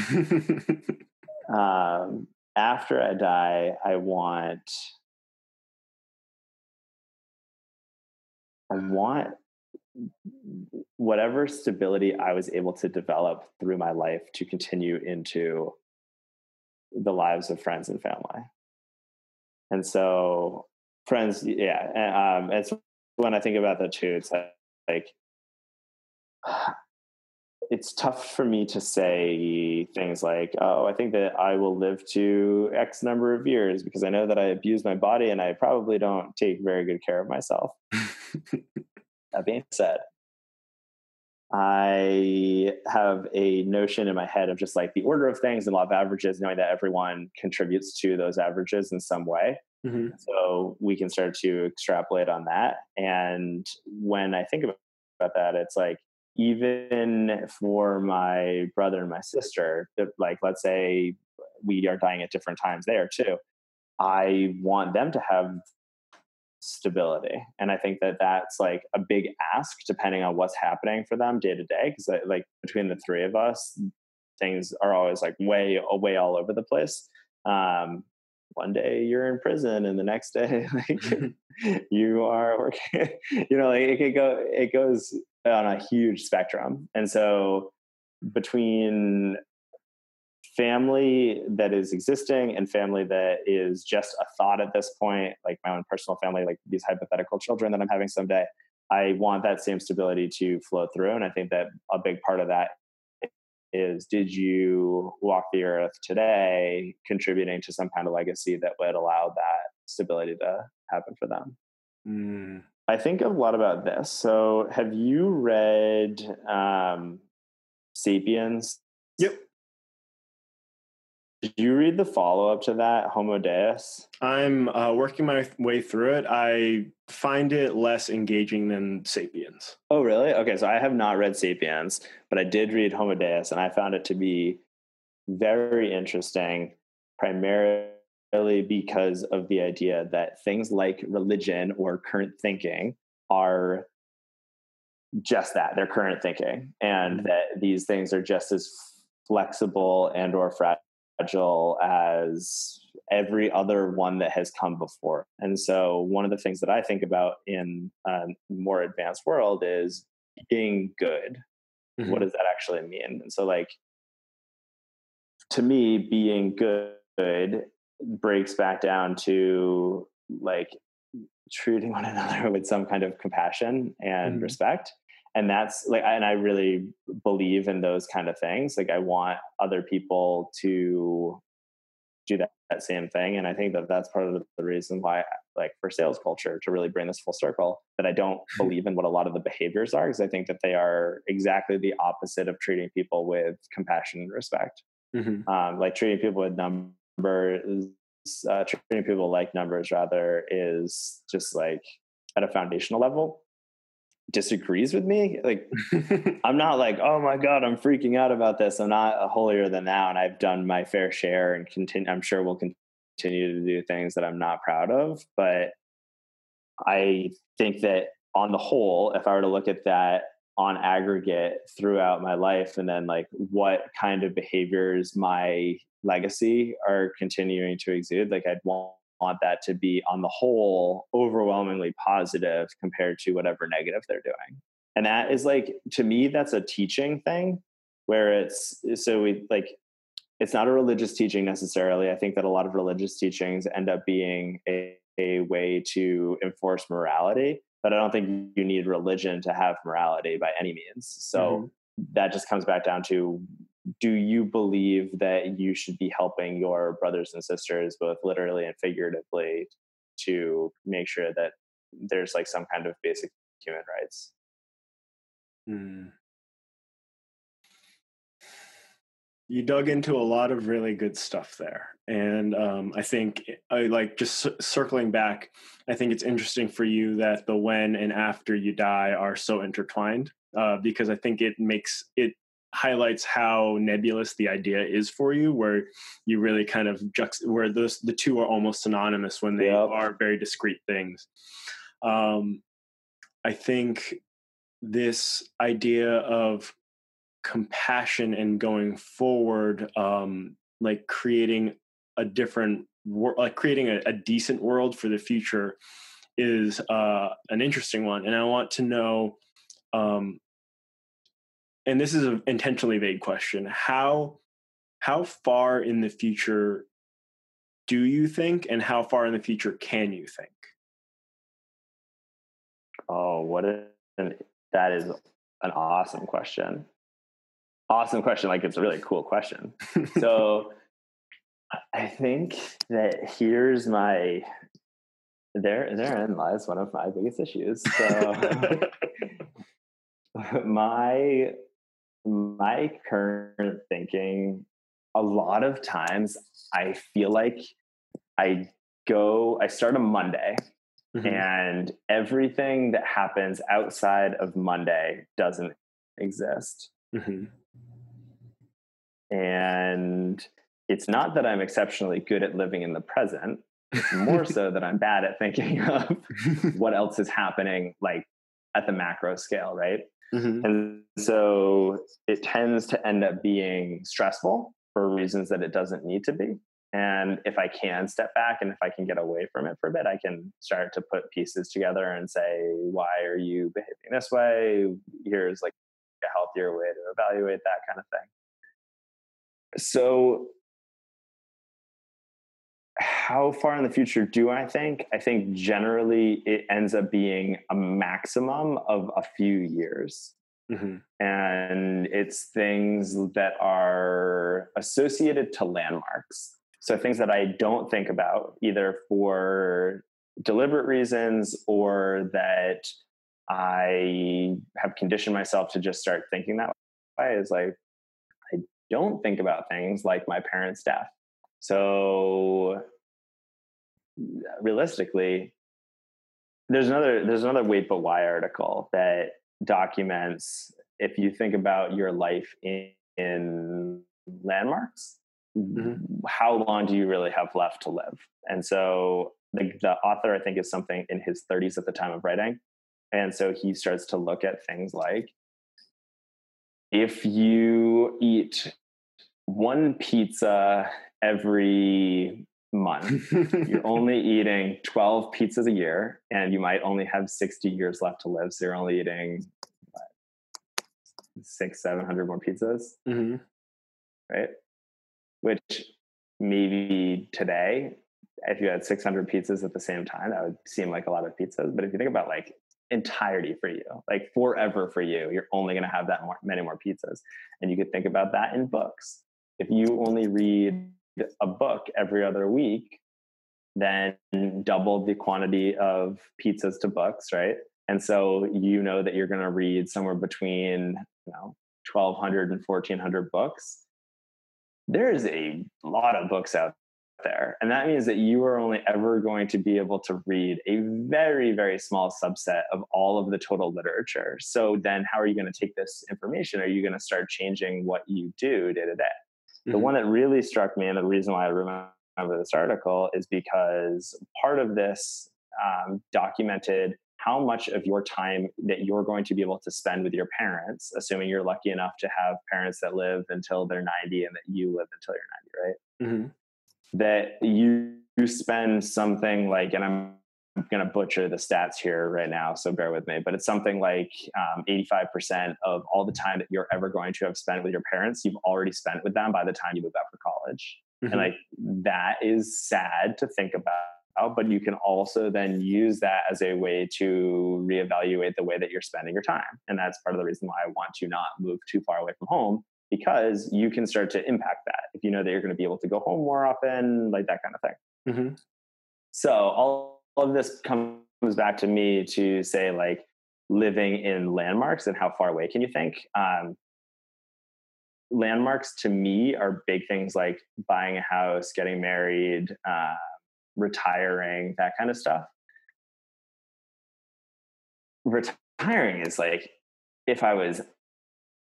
um, after I die, I want. I want whatever stability I was able to develop through my life to continue into the lives of friends and family. And so, friends, yeah, and, um, it's when I think about that too. It's like, like it's tough for me to say things like, "Oh, I think that I will live to X number of years," because I know that I abuse my body and I probably don't take very good care of myself. that being said, I have a notion in my head of just like the order of things and law of averages, knowing that everyone contributes to those averages in some way. Mm-hmm. So we can start to extrapolate on that. And when I think about that, it's like even for my brother and my sister, like let's say we are dying at different times there too. I want them to have stability and i think that that's like a big ask depending on what's happening for them day to day because like between the three of us things are always like way way all over the place um, one day you're in prison and the next day like mm-hmm. you are working you know like it could go it goes on a huge spectrum and so between family that is existing and family that is just a thought at this point, like my own personal family, like these hypothetical children that I'm having someday, I want that same stability to flow through. And I think that a big part of that is did you walk the earth today contributing to some kind of legacy that would allow that stability to happen for them? Mm. I think a lot about this. So, have you read um, Sapiens? Yep. Did you read the follow up to that, Homo Deus? I'm uh, working my way through it. I find it less engaging than Sapiens. Oh, really? Okay, so I have not read Sapiens, but I did read Homo Deus, and I found it to be very interesting, primarily because of the idea that things like religion or current thinking are just that they're current thinking and mm-hmm. that these things are just as flexible and or fragile fragile as every other one that has come before. And so, one of the things that I think about in a more advanced world is being good. Mm-hmm. What does that actually mean? And so, like, to me, being good breaks back down to like treating one another with some kind of compassion and mm-hmm. respect and that's like and i really believe in those kind of things. Like i want other people to do that, that same thing. And i think that that's part of the reason why like for sales culture to really bring this full circle that i don't believe in what a lot of the behaviors are because i think that they are exactly the opposite of treating people with compassion and respect. Mm-hmm. um, like treating people with numbers uh, treating people like numbers rather is just like at a foundational level disagrees with me like i'm not like oh my god i'm freaking out about this i'm not a holier than thou and i've done my fair share and continue i'm sure we'll continue to do things that i'm not proud of but i think that on the whole if i were to look at that on aggregate throughout my life and then like what kind of behaviors my legacy are continuing to exude like i'd want want that to be on the whole overwhelmingly positive compared to whatever negative they're doing. And that is like to me that's a teaching thing where it's so we like it's not a religious teaching necessarily. I think that a lot of religious teachings end up being a, a way to enforce morality but i don't think you need religion to have morality by any means. So mm-hmm. that just comes back down to do you believe that you should be helping your brothers and sisters both literally and figuratively to make sure that there's like some kind of basic human rights mm. you dug into a lot of really good stuff there and um, i think i like just c- circling back i think it's interesting for you that the when and after you die are so intertwined uh, because i think it makes it highlights how nebulous the idea is for you where you really kind of juxt where those the two are almost synonymous when they yep. are very discrete things um, i think this idea of compassion and going forward um, like creating a different like creating a, a, decent world for the future is uh, an interesting one and i want to know um, and this is an intentionally vague question how how far in the future do you think and how far in the future can you think? Oh what an that is an awesome question. Awesome question like it's a really cool question. So i think that here's my there therein lies one of my biggest issues. So my my current thinking, a lot of times I feel like I go, I start on Monday mm-hmm. and everything that happens outside of Monday doesn't exist. Mm-hmm. And it's not that I'm exceptionally good at living in the present, more so that I'm bad at thinking of what else is happening, like at the macro scale, right? Mm-hmm. And so it tends to end up being stressful for reasons that it doesn't need to be. And if I can step back and if I can get away from it for a bit, I can start to put pieces together and say, why are you behaving this way? Here's like a healthier way to evaluate that kind of thing. So how far in the future do I think? I think generally it ends up being a maximum of a few years. Mm-hmm. And it's things that are associated to landmarks. So things that I don't think about either for deliberate reasons or that I have conditioned myself to just start thinking that way is like, I don't think about things like my parents' death. So realistically, there's another there's another Wait But Why article that documents if you think about your life in, in landmarks, mm-hmm. how long do you really have left to live? And so the, the author, I think, is something in his 30s at the time of writing. And so he starts to look at things like if you eat one pizza every month, you're only eating 12 pizzas a year and you might only have 60 years left to live. So you're only eating what, six, 700 more pizzas. Mm-hmm. Right. Which maybe today, if you had 600 pizzas at the same time, that would seem like a lot of pizzas. But if you think about like entirety for you, like forever for you, you're only going to have that more, many more pizzas. And you could think about that in books. If you only read a book every other week, then double the quantity of pizzas to books, right? And so you know that you're going to read somewhere between, you know, 1200 and 1400 books. There's a lot of books out there. And that means that you are only ever going to be able to read a very, very small subset of all of the total literature. So then how are you going to take this information? Are you going to start changing what you do day to day? The mm-hmm. one that really struck me, and the reason why I remember this article is because part of this um, documented how much of your time that you're going to be able to spend with your parents, assuming you're lucky enough to have parents that live until they're 90 and that you live until you're 90, right? Mm-hmm. That you, you spend something like, and I'm going to butcher the stats here right now, so bear with me, but it's something like um, 85% of all the time that you're ever going to have spent with your parents, you've already spent with them by the time you move out for college. Mm-hmm. And like that is sad to think about out, but you can also then use that as a way to reevaluate the way that you're spending your time. And that's part of the reason why I want to not move too far away from home because you can start to impact that if you know that you're going to be able to go home more often, like that kind of thing. Mm-hmm. So all of this comes back to me to say like living in landmarks and how far away can you think? Um, landmarks to me are big things like buying a house, getting married, uh, retiring, that kind of stuff. Retiring is like if I was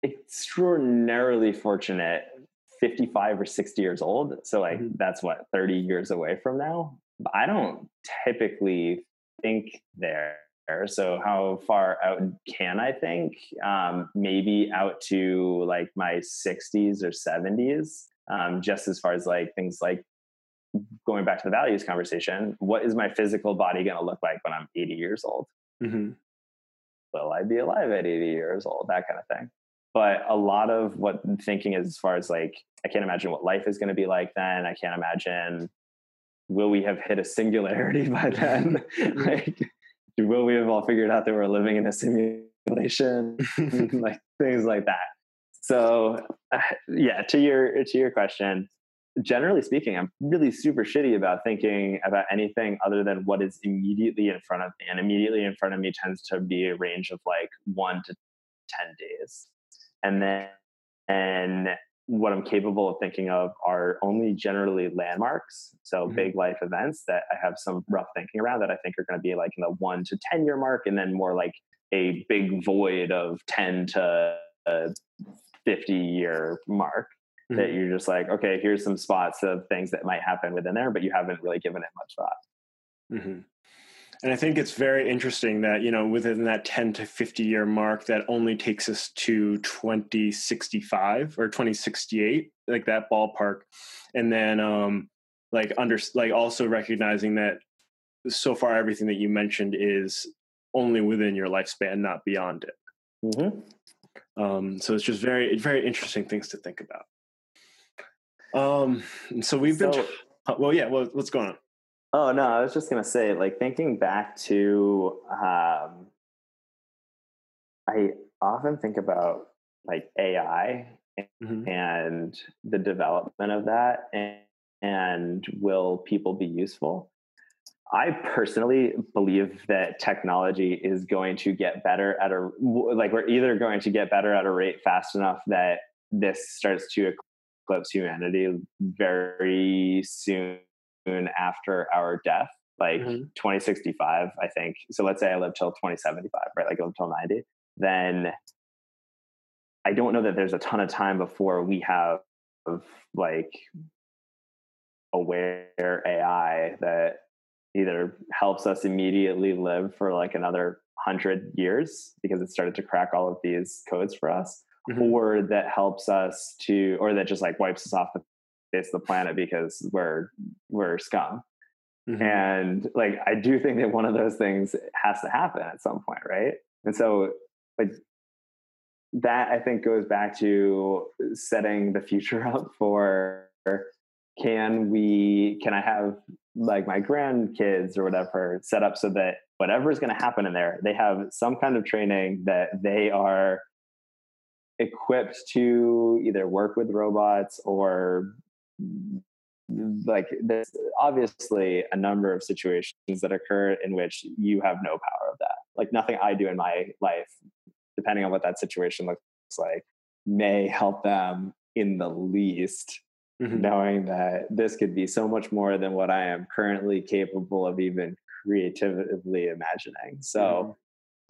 extraordinarily fortunate 55 or 60 years old so like mm-hmm. that's what 30 years away from now i don't typically think there so how far out can i think um, maybe out to like my 60s or 70s um, just as far as like things like going back to the values conversation, what is my physical body going to look like when I'm 80 years old? Mm-hmm. Will I be alive at 80 years old? That kind of thing. But a lot of what thinking is as far as like, I can't imagine what life is going to be like then. I can't imagine, will we have hit a singularity by then? like, will we have all figured out that we're living in a simulation? like things like that. So, uh, yeah, to your to your question, generally speaking, I'm really super shitty about thinking about anything other than what is immediately in front of me. And immediately in front of me tends to be a range of like one to 10 days. And then, and what I'm capable of thinking of are only generally landmarks. So mm-hmm. big life events that I have some rough thinking around that I think are going to be like in the one to 10 year mark, and then more like a big void of 10 to 50 year mark mm-hmm. that you're just like, okay, here's some spots of things that might happen within there, but you haven't really given it much thought. Mm-hmm. And I think it's very interesting that, you know, within that 10 to 50 year mark, that only takes us to 2065 or 2068, like that ballpark. And then, um, like, under, like, also recognizing that so far everything that you mentioned is only within your lifespan, not beyond it. Mm-hmm. Um, so it's just very, very interesting things to think about. Um, so we've been. So, t- uh, well, yeah. Well, what's going on? Oh no, I was just gonna say, like thinking back to, um, I often think about like AI mm-hmm. and the development of that, and, and will people be useful? I personally believe that technology is going to get better at a like we're either going to get better at a rate fast enough that this starts to eclipse humanity very soon after our death, like mm-hmm. 2065, I think. So let's say I live till 2075, right? Like I live till 90. Then I don't know that there's a ton of time before we have like aware AI that either helps us immediately live for like another hundred years because it started to crack all of these codes for us, mm-hmm. or that helps us to, or that just like wipes us off the face the planet because we're we're scum. Mm-hmm. And like I do think that one of those things has to happen at some point, right? And so like that I think goes back to setting the future up for can we can I have like my grandkids or whatever set up so that whatever is going to happen in there, they have some kind of training that they are equipped to either work with robots or like there's obviously a number of situations that occur in which you have no power of that like nothing i do in my life depending on what that situation looks like may help them in the least mm-hmm. knowing that this could be so much more than what i am currently capable of even creatively imagining so mm-hmm.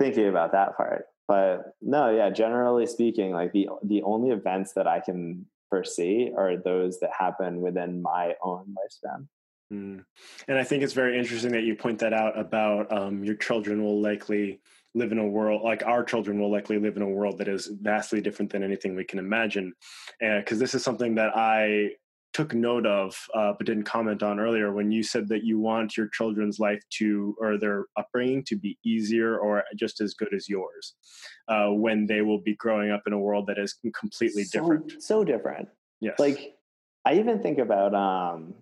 thinking about that part but no yeah generally speaking like the the only events that i can foresee are those that happen within my own lifespan Mm. And I think it's very interesting that you point that out about um, your children will likely live in a world like our children will likely live in a world that is vastly different than anything we can imagine. Because this is something that I took note of uh, but didn't comment on earlier when you said that you want your children's life to or their upbringing to be easier or just as good as yours uh, when they will be growing up in a world that is completely so, different. so different. Yes. Like i even think about um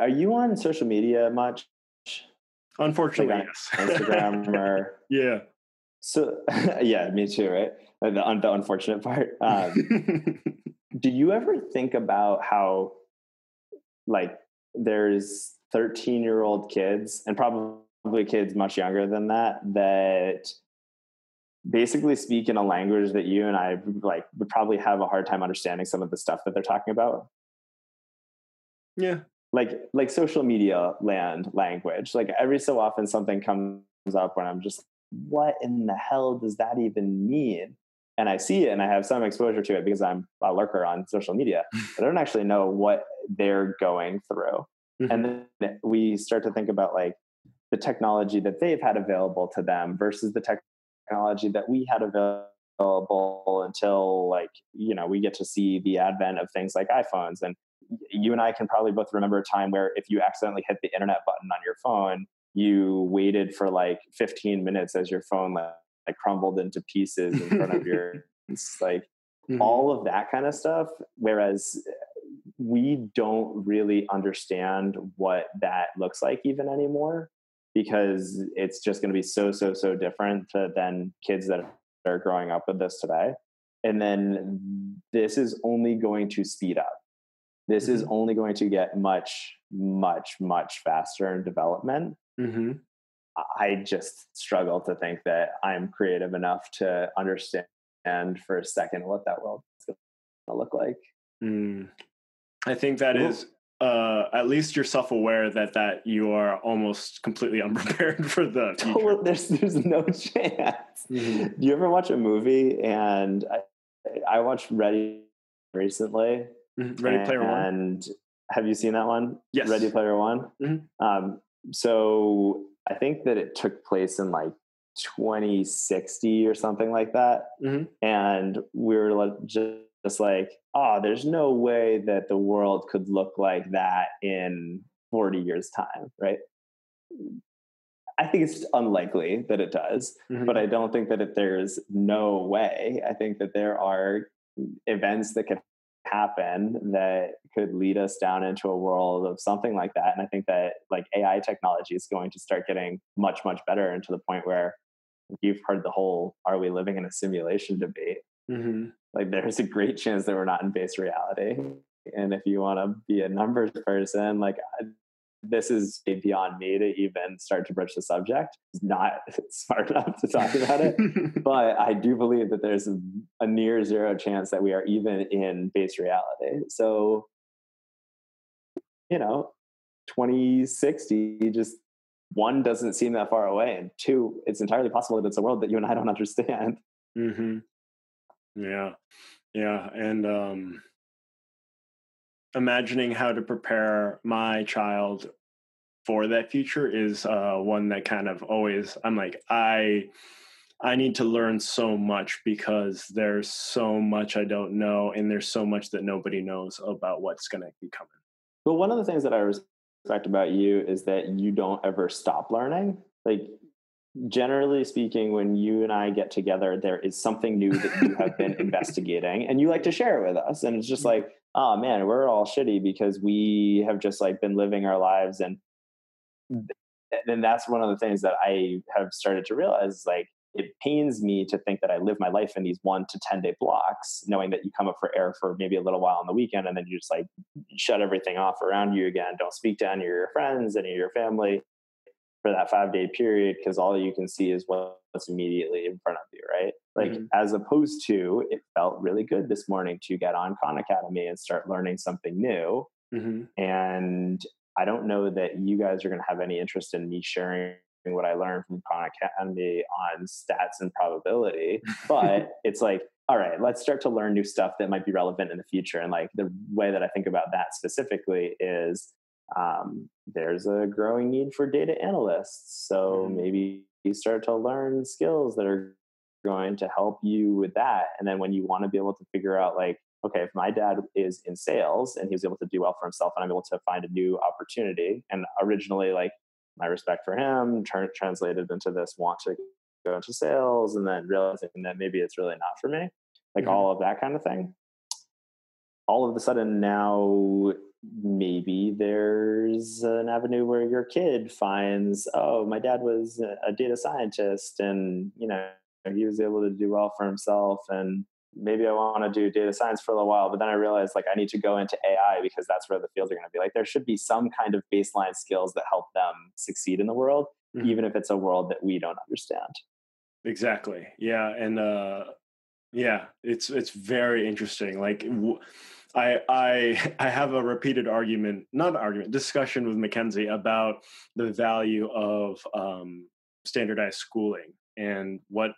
are you on social media much? Unfortunately like yes. Instagram or yeah. So yeah me too right? The, the unfortunate part um, do you ever think about how like there's 13 year old kids and probably kids much younger than that that basically speak in a language that you and I like would probably have a hard time understanding some of the stuff that they're talking about. Yeah. Like like social media land language. Like every so often something comes up when I'm just what in the hell does that even mean? And I see it and I have some exposure to it because I'm a lurker on social media. But I don't actually know what they're going through. Mm-hmm. And then we start to think about like the technology that they've had available to them versus the technology that we had available until like, you know, we get to see the advent of things like iPhones. And you and I can probably both remember a time where if you accidentally hit the internet button on your phone, you waited for like 15 minutes as your phone like like crumbled into pieces in front of your it's like mm-hmm. all of that kind of stuff whereas we don't really understand what that looks like even anymore because it's just going to be so so so different to, than kids that are growing up with this today and then this is only going to speed up this mm-hmm. is only going to get much much much faster in development mm-hmm. I just struggle to think that I'm creative enough to understand for a second what that world is going to look like. Mm. I think that is uh, at least you're self-aware that that you are almost completely unprepared for the future. there's there's no chance. Mm-hmm. Do you ever watch a movie and I, I watched Ready recently? Mm-hmm. Ready Player One. And have you seen that one? Yes. Ready Player One. Mm-hmm. Um, so I think that it took place in like 2060 or something like that. Mm-hmm. And we were like, just, just like, oh, there's no way that the world could look like that in 40 years' time, right? I think it's unlikely that it does, mm-hmm. but I don't think that it, there's no way. I think that there are events that could happen that could lead us down into a world of something like that. And I think that like AI technology is going to start getting much, much better and to the point where you've heard the whole are we living in a simulation debate. Mm-hmm. Like there's a great chance that we're not in base reality. And if you want to be a numbers person, like this is beyond me to even start to broach the subject. It's not smart enough to talk about it. but I do believe that there's a, near zero chance that we are even in base reality. So, you know, 2060 just one doesn't seem that far away. And two, it's entirely possible that it's a world that you and I don't understand. Mm-hmm. Yeah. Yeah. And, um, imagining how to prepare my child for that future is uh, one that kind of always I'm like I I need to learn so much because there's so much I don't know and there's so much that nobody knows about what's going to be coming. But one of the things that I respect about you is that you don't ever stop learning. Like generally speaking, when you and I get together, there is something new that you have been investigating and you like to share it with us. And it's just like, oh man, we're all shitty because we have just like been living our lives and and that's one of the things that I have started to realize like it pains me to think that I live my life in these one to 10 day blocks, knowing that you come up for air for maybe a little while on the weekend and then you just like shut everything off around you again. Don't speak to any of your friends, any of your family for that five day period because all you can see is what's immediately in front of you, right? Like, mm-hmm. as opposed to it felt really good this morning to get on Khan Academy and start learning something new. Mm-hmm. And I don't know that you guys are going to have any interest in me sharing what I learned from Khan Academy on stats and probability, but it's like, all right, let's start to learn new stuff that might be relevant in the future. And like the way that I think about that specifically is um, there's a growing need for data analysts. So mm-hmm. maybe you start to learn skills that are going to help you with that. And then when you want to be able to figure out, like, okay, if my dad is in sales and he was able to do well for himself, and I'm able to find a new opportunity, and originally, like, my respect for him turned translated into this want to go into sales, and then realizing that maybe it's really not for me, like mm-hmm. all of that kind of thing. All of a sudden now maybe there's an avenue where your kid finds oh my dad was a data scientist and you know he was able to do well for himself and maybe i want to do data science for a little while but then i realized like i need to go into ai because that's where the fields are going to be. Like there should be some kind of baseline skills that help them succeed in the world mm-hmm. even if it's a world that we don't understand. Exactly. Yeah and uh yeah it's it's very interesting. Like w- I I I have a repeated argument, not argument, discussion with Mackenzie about the value of um, standardized schooling and what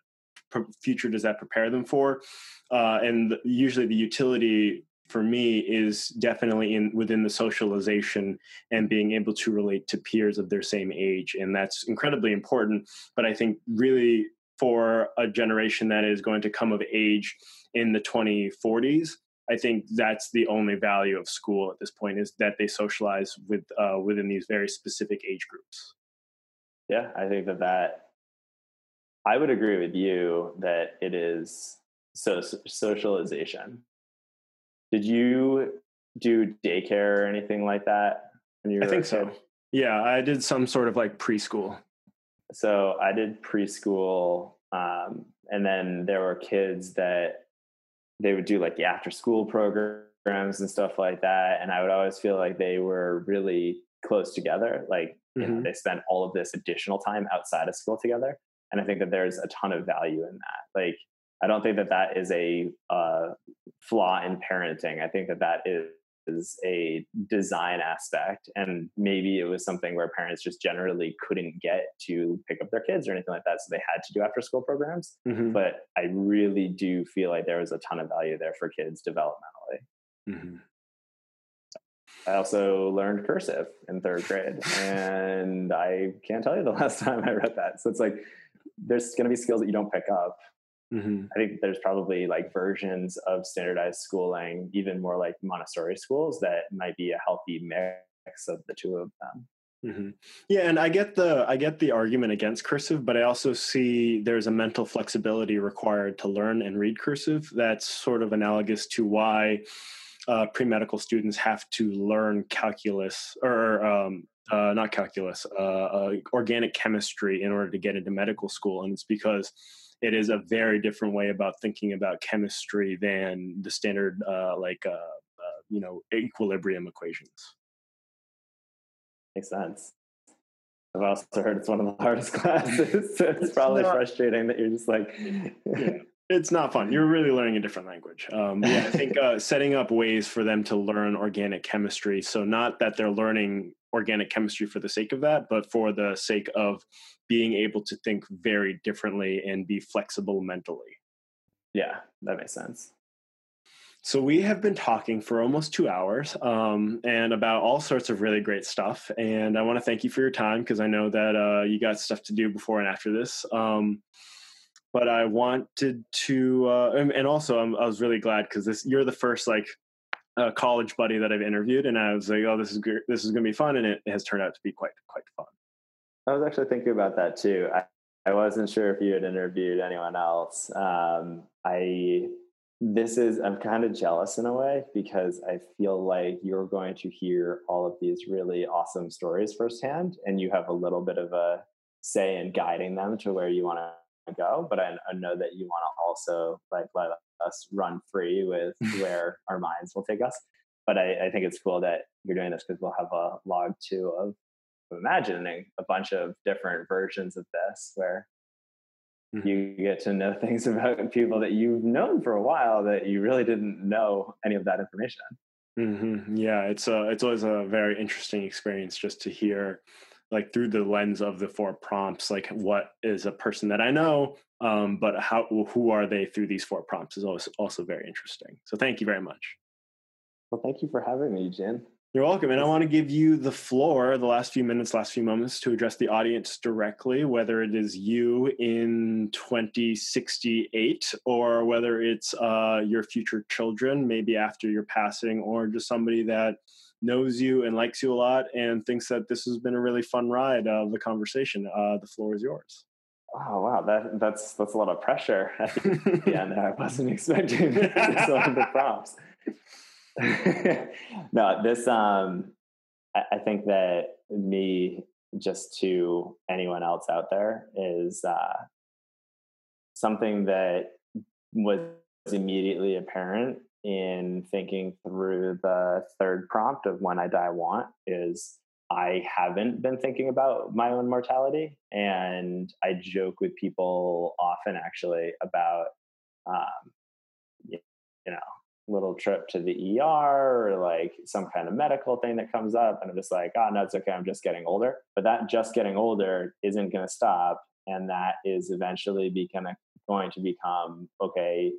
future does that prepare them for. Uh, and usually, the utility for me is definitely in within the socialization and being able to relate to peers of their same age, and that's incredibly important. But I think really for a generation that is going to come of age in the 2040s I think that's the only value of school at this point is that they socialize with uh, within these very specific age groups. Yeah, I think that that I would agree with you that it is so socialization. Did you do daycare or anything like that? I think so. Yeah, I did some sort of like preschool. So I did preschool, um, and then there were kids that they would do like the after school programs and stuff like that. And I would always feel like they were really close together. Like, mm-hmm. know, they spent all of this additional time outside of school together. And I think that there's a ton of value in that. Like, I don't think that that is a uh, flaw in parenting. I think that that is is a design aspect and maybe it was something where parents just generally couldn't get to pick up their kids or anything like that so they had to do after school programs mm-hmm. but i really do feel like there was a ton of value there for kids developmentally mm-hmm. i also learned cursive in third grade and i can't tell you the last time i read that so it's like there's going to be skills that you don't pick up Mm-hmm. I think there's probably like versions of standardized schooling, even more like Montessori schools, that might be a healthy mix of the two of them. Mm-hmm. Yeah, and I get the I get the argument against cursive, but I also see there's a mental flexibility required to learn and read cursive. That's sort of analogous to why uh, pre medical students have to learn calculus or um, uh, not calculus, uh, uh, organic chemistry in order to get into medical school, and it's because it is a very different way about thinking about chemistry than the standard uh, like uh, uh, you know equilibrium equations. Makes sense. I've also heard it's one of the hardest classes so it's, it's probably not, frustrating that you're just like yeah, it's not fun. You're really learning a different language. Um, yeah, i think uh, setting up ways for them to learn organic chemistry so not that they're learning organic chemistry for the sake of that but for the sake of being able to think very differently and be flexible mentally. Yeah, that makes sense. So we have been talking for almost two hours um, and about all sorts of really great stuff. And I want to thank you for your time because I know that uh, you got stuff to do before and after this. Um, but I wanted to, uh, and, also I'm, i was really glad because this you're the first like uh, college buddy that I've interviewed, and I was like, oh, this is. This is going to be fun, and it has turned out to be quite quite fun. I was actually thinking about that too. I, I wasn't sure if you had interviewed anyone else. Um, I this is I'm kind of jealous in a way because I feel like you're going to hear all of these really awesome stories firsthand, and you have a little bit of a say in guiding them to where you want to go. But I, I know that you want to also like let us run free with where our minds will take us. But I, I think it's cool that you're doing this because we'll have a log too of imagining a bunch of different versions of this where mm-hmm. you get to know things about people that you've known for a while that you really didn't know any of that information. Mm-hmm. Yeah, it's a, it's always a very interesting experience just to hear like through the lens of the four prompts, like what is a person that I know, um, but how who are they through these four prompts is also also very interesting. So thank you very much. Well, thank you for having me, Jen. You're welcome. And I want to give you the floor, the last few minutes, last few moments to address the audience directly, whether it is you in 2068 or whether it's uh, your future children, maybe after your passing, or just somebody that knows you and likes you a lot and thinks that this has been a really fun ride of the conversation. Uh, the floor is yours. Oh wow, that that's that's a lot of pressure. yeah, no, I wasn't expecting so the prompts. no, this um, I, I, think that me just to anyone else out there is uh, something that was immediately apparent in thinking through the third prompt of when I die want is I haven't been thinking about my own mortality. And I joke with people often actually about, um, you know, little trip to the ER or like some kind of medical thing that comes up. And I'm just like, oh, no, it's okay. I'm just getting older. But that just getting older isn't going to stop. And that is eventually be going to become okay,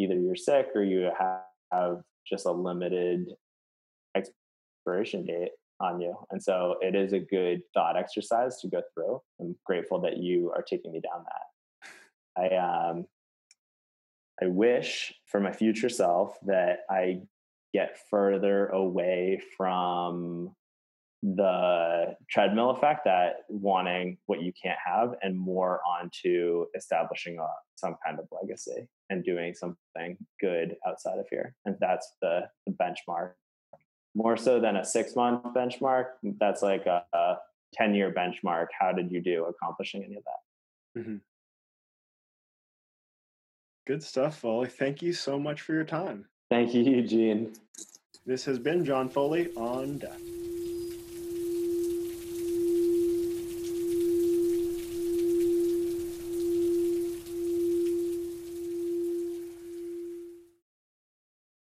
either you're sick or you have just a limited expiration date on you. And so it is a good thought exercise to go through. I'm grateful that you are taking me down that. I um I wish for my future self that I get further away from the treadmill effect that wanting what you can't have and more onto establishing a, some kind of legacy and doing something good outside of here and that's the, the benchmark more so than a six month benchmark. That's like a, a 10 year benchmark. How did you do accomplishing any of that? Mm-hmm. Good stuff, Foley. Thank you so much for your time. Thank you, Eugene. This has been John Foley on Death.